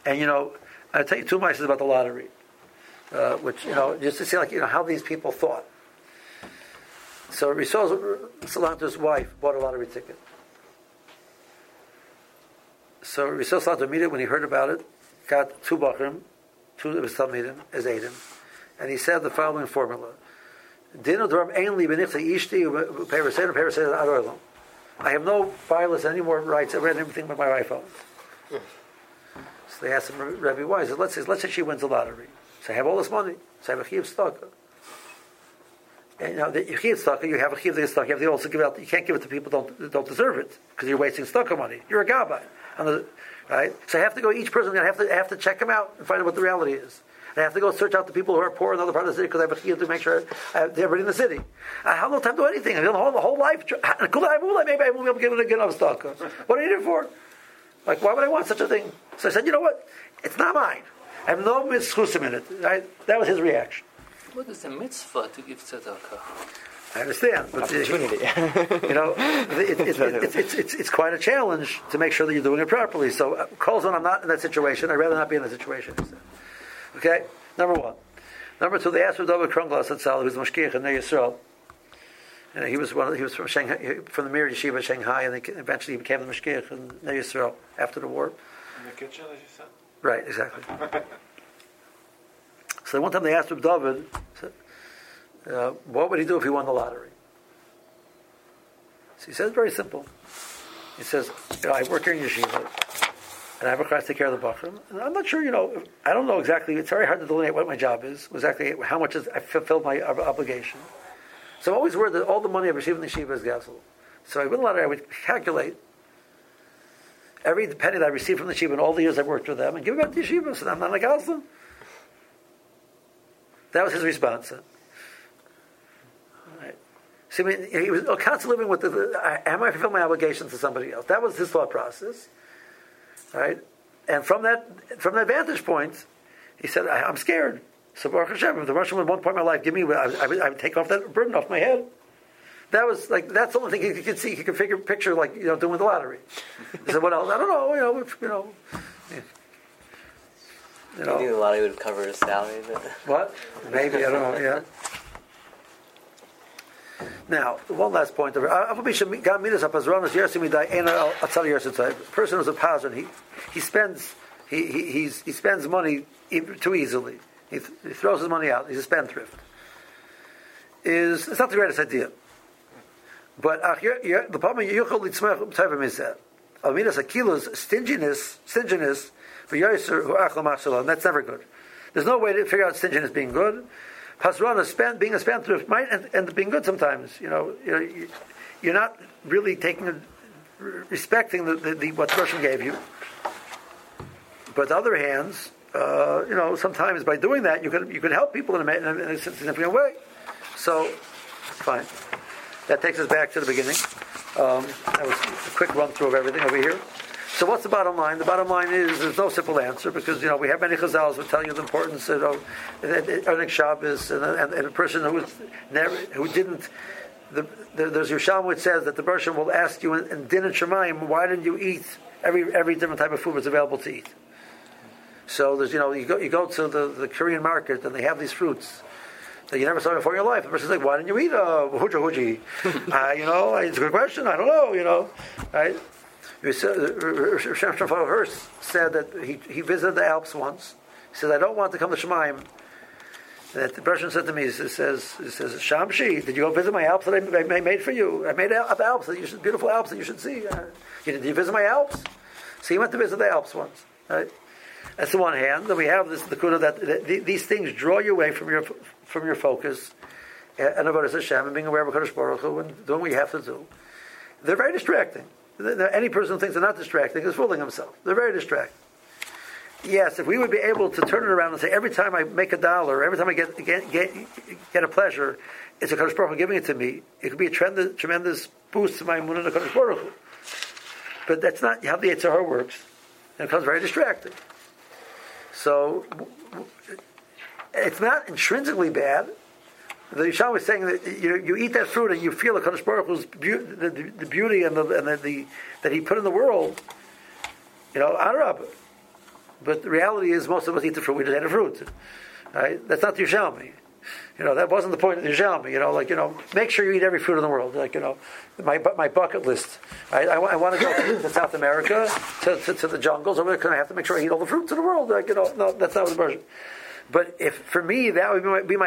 A: and you know I'll tell you two mices about the lottery, uh, which you know just to see like you know how these people thought. So Rousseau Salanter's wife bought a lottery ticket. So Rousseau Salanter immediately when he heard about it, got two bachrim, two of his talmidim as Adim, and he said the following formula. I have no violence any more rights. I read everything but my wife owns. So they asked him, Rabbi, why? He said, let's say, let's say she wins the lottery. So I have all this money. So I have a chiv stock. And you know, the chiv stock, you have a chiv stock. You have to also give out. You can't give it to people don't don't deserve it because you're wasting stock money. You're a gabbai, right? So I have to go. Each person, I have to I have to check them out and find out what the reality is. I have to go search out the people who are poor in other part of the city because I have a chiyuv to make sure uh, they're everybody in the city. I have no time to do anything. I have the whole, the whole life. Maybe I won't be able to get, enough stock. What are you here for? Like, why would I want such a thing? So I said, you know what? It's not mine. I have no mitzchusim in it. Right? That was his reaction.
D: What is the mitzvah to give tzedakah?
A: I understand, but opportunity. you know, it, it, it, it's, it's, it's quite a challenge to make sure that you're doing it properly. So, uh, calls on I'm not in that situation. I'd rather not be in that situation. Okay, number one. Number two, they asked for David Kronglas at Sal, who's the Mashkiach in Yisrael. And he was one. Of, he was from Shanghai, from the Mir Yeshiva Shanghai, and then eventually he became the Mashkiach in Yisrael after the war.
B: In the kitchen, as you said.
A: Right, exactly. so one time they asked him, David, uh, what would he do if he won the lottery? So he says, very simple. He says, you know, I work here in Yeshiva and I have a class to take care of the Bachrim. And I'm not sure, you know, I don't know exactly, it's very hard to delineate what my job is, exactly how much is, I fulfilled my obligation. So I'm always worried that all the money I receive in the yeshiva is gazel. So I win a lottery, I would calculate every penny that I received from the yeshiva in all the years I've worked with them and give it back to the yeshiva, so I'm not a gazel. That was his response. Right. See, I mean, he was oh, constantly living with the, the am I fulfilling my obligations to somebody else? That was his thought process. Right? And from that from that vantage point, he said, I, am scared. So Baruch Hashem, if the Russian at one point in my life give me, I, I, would, I would take off that burden off my head. That was like that's the only thing he could see. He could figure picture like you know doing the lottery. He said, "What else? I don't know. You know, if, you know."
C: You know. You the lottery would cover his salary? But...
A: What? Maybe I don't know. Yeah. Now, one last point. Uh, a person who's a pasron, he he spends he, he he's, he spends money too easily. He, th- he throws his money out. He's a spendthrift. Is it's not the greatest idea. But the problem is that Alminas Akila's stinginess, stinginess for Yosser who Achlam and that's never good. There's no way to figure out stinginess being good. Pasrana, spend, being a spendthrift might end, up being good sometimes. You know, you know, you're not really taking, respecting the, the, the what Russian gave you. but the other hands, uh, you know, sometimes by doing that, you can you can help people in a, in a, in a significant way. So, fine. That takes us back to the beginning. Um, that was a quick run through of everything over here. So what's the bottom line? The bottom line is there's no simple answer because you know we have many chazals who tell you the importance of earning Shabbos and, and, and a person who never who didn't. The, the, there's Yerushalmi which says that the person will ask you in, in din and Shemaim, why didn't you eat every every different type of food that's available to eat? So there's you know you go you go to the, the Korean market and they have these fruits that you never saw before in your life. The person's like, why didn't you eat a uh, huja huji? uh, you know, it's a good question. I don't know. You know, right? Shem Hurst said that he, he visited the Alps once. He said, I don't want to come to Shamayim. That the person said to me, he says, he says, Shamshi, did you go visit my Alps that I, I made for you? I made up Alps, that you should, beautiful Alps that you should see. Uh, did you visit my Alps? So he went to visit the Alps once. Right? That's the one hand. Then we have this the kuda that, that, these things draw you away from your from your focus and about Hashem and being aware of Kadosh Baruch Hu and doing what you have to do. They're very distracting. Any person who thinks they're not distracting is fooling himself. They're very distracting. Yes, if we would be able to turn it around and say every time I make a dollar, every time I get get get, get a pleasure, it's a Kadosh Baruch Hu giving it to me. It could be a tremendous, tremendous boost to my imun and Kadosh Baruch Hu. But that's not how the Yitzhar works, and it becomes very distracting. So it's not intrinsically bad. The was saying that you, you eat that fruit and you feel the Kadosh Baruch Hu's be- the, the, the, beauty and, the, and the, the, that He put in the world. You know, Arab. But the reality is, most of us eat the fruit. We just ate the fruit. Right? That's not the Yerushalmi. You know, that wasn't the point of the Yerushalmi. You know, like you know, make sure you eat every fruit in the world. Like you know, my my bucket list. I, I, I want to go to South America to, to, to the jungles over there because I have to make sure I eat all the fruits in the world. Like you know, no, that's not what the version. But if for me that would be my, be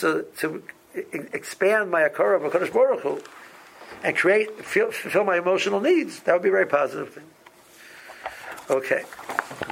A: to, to expand my akara of Hakadosh Baruch Hu and create fulfill my emotional needs, that would be a very positive thing. Okay.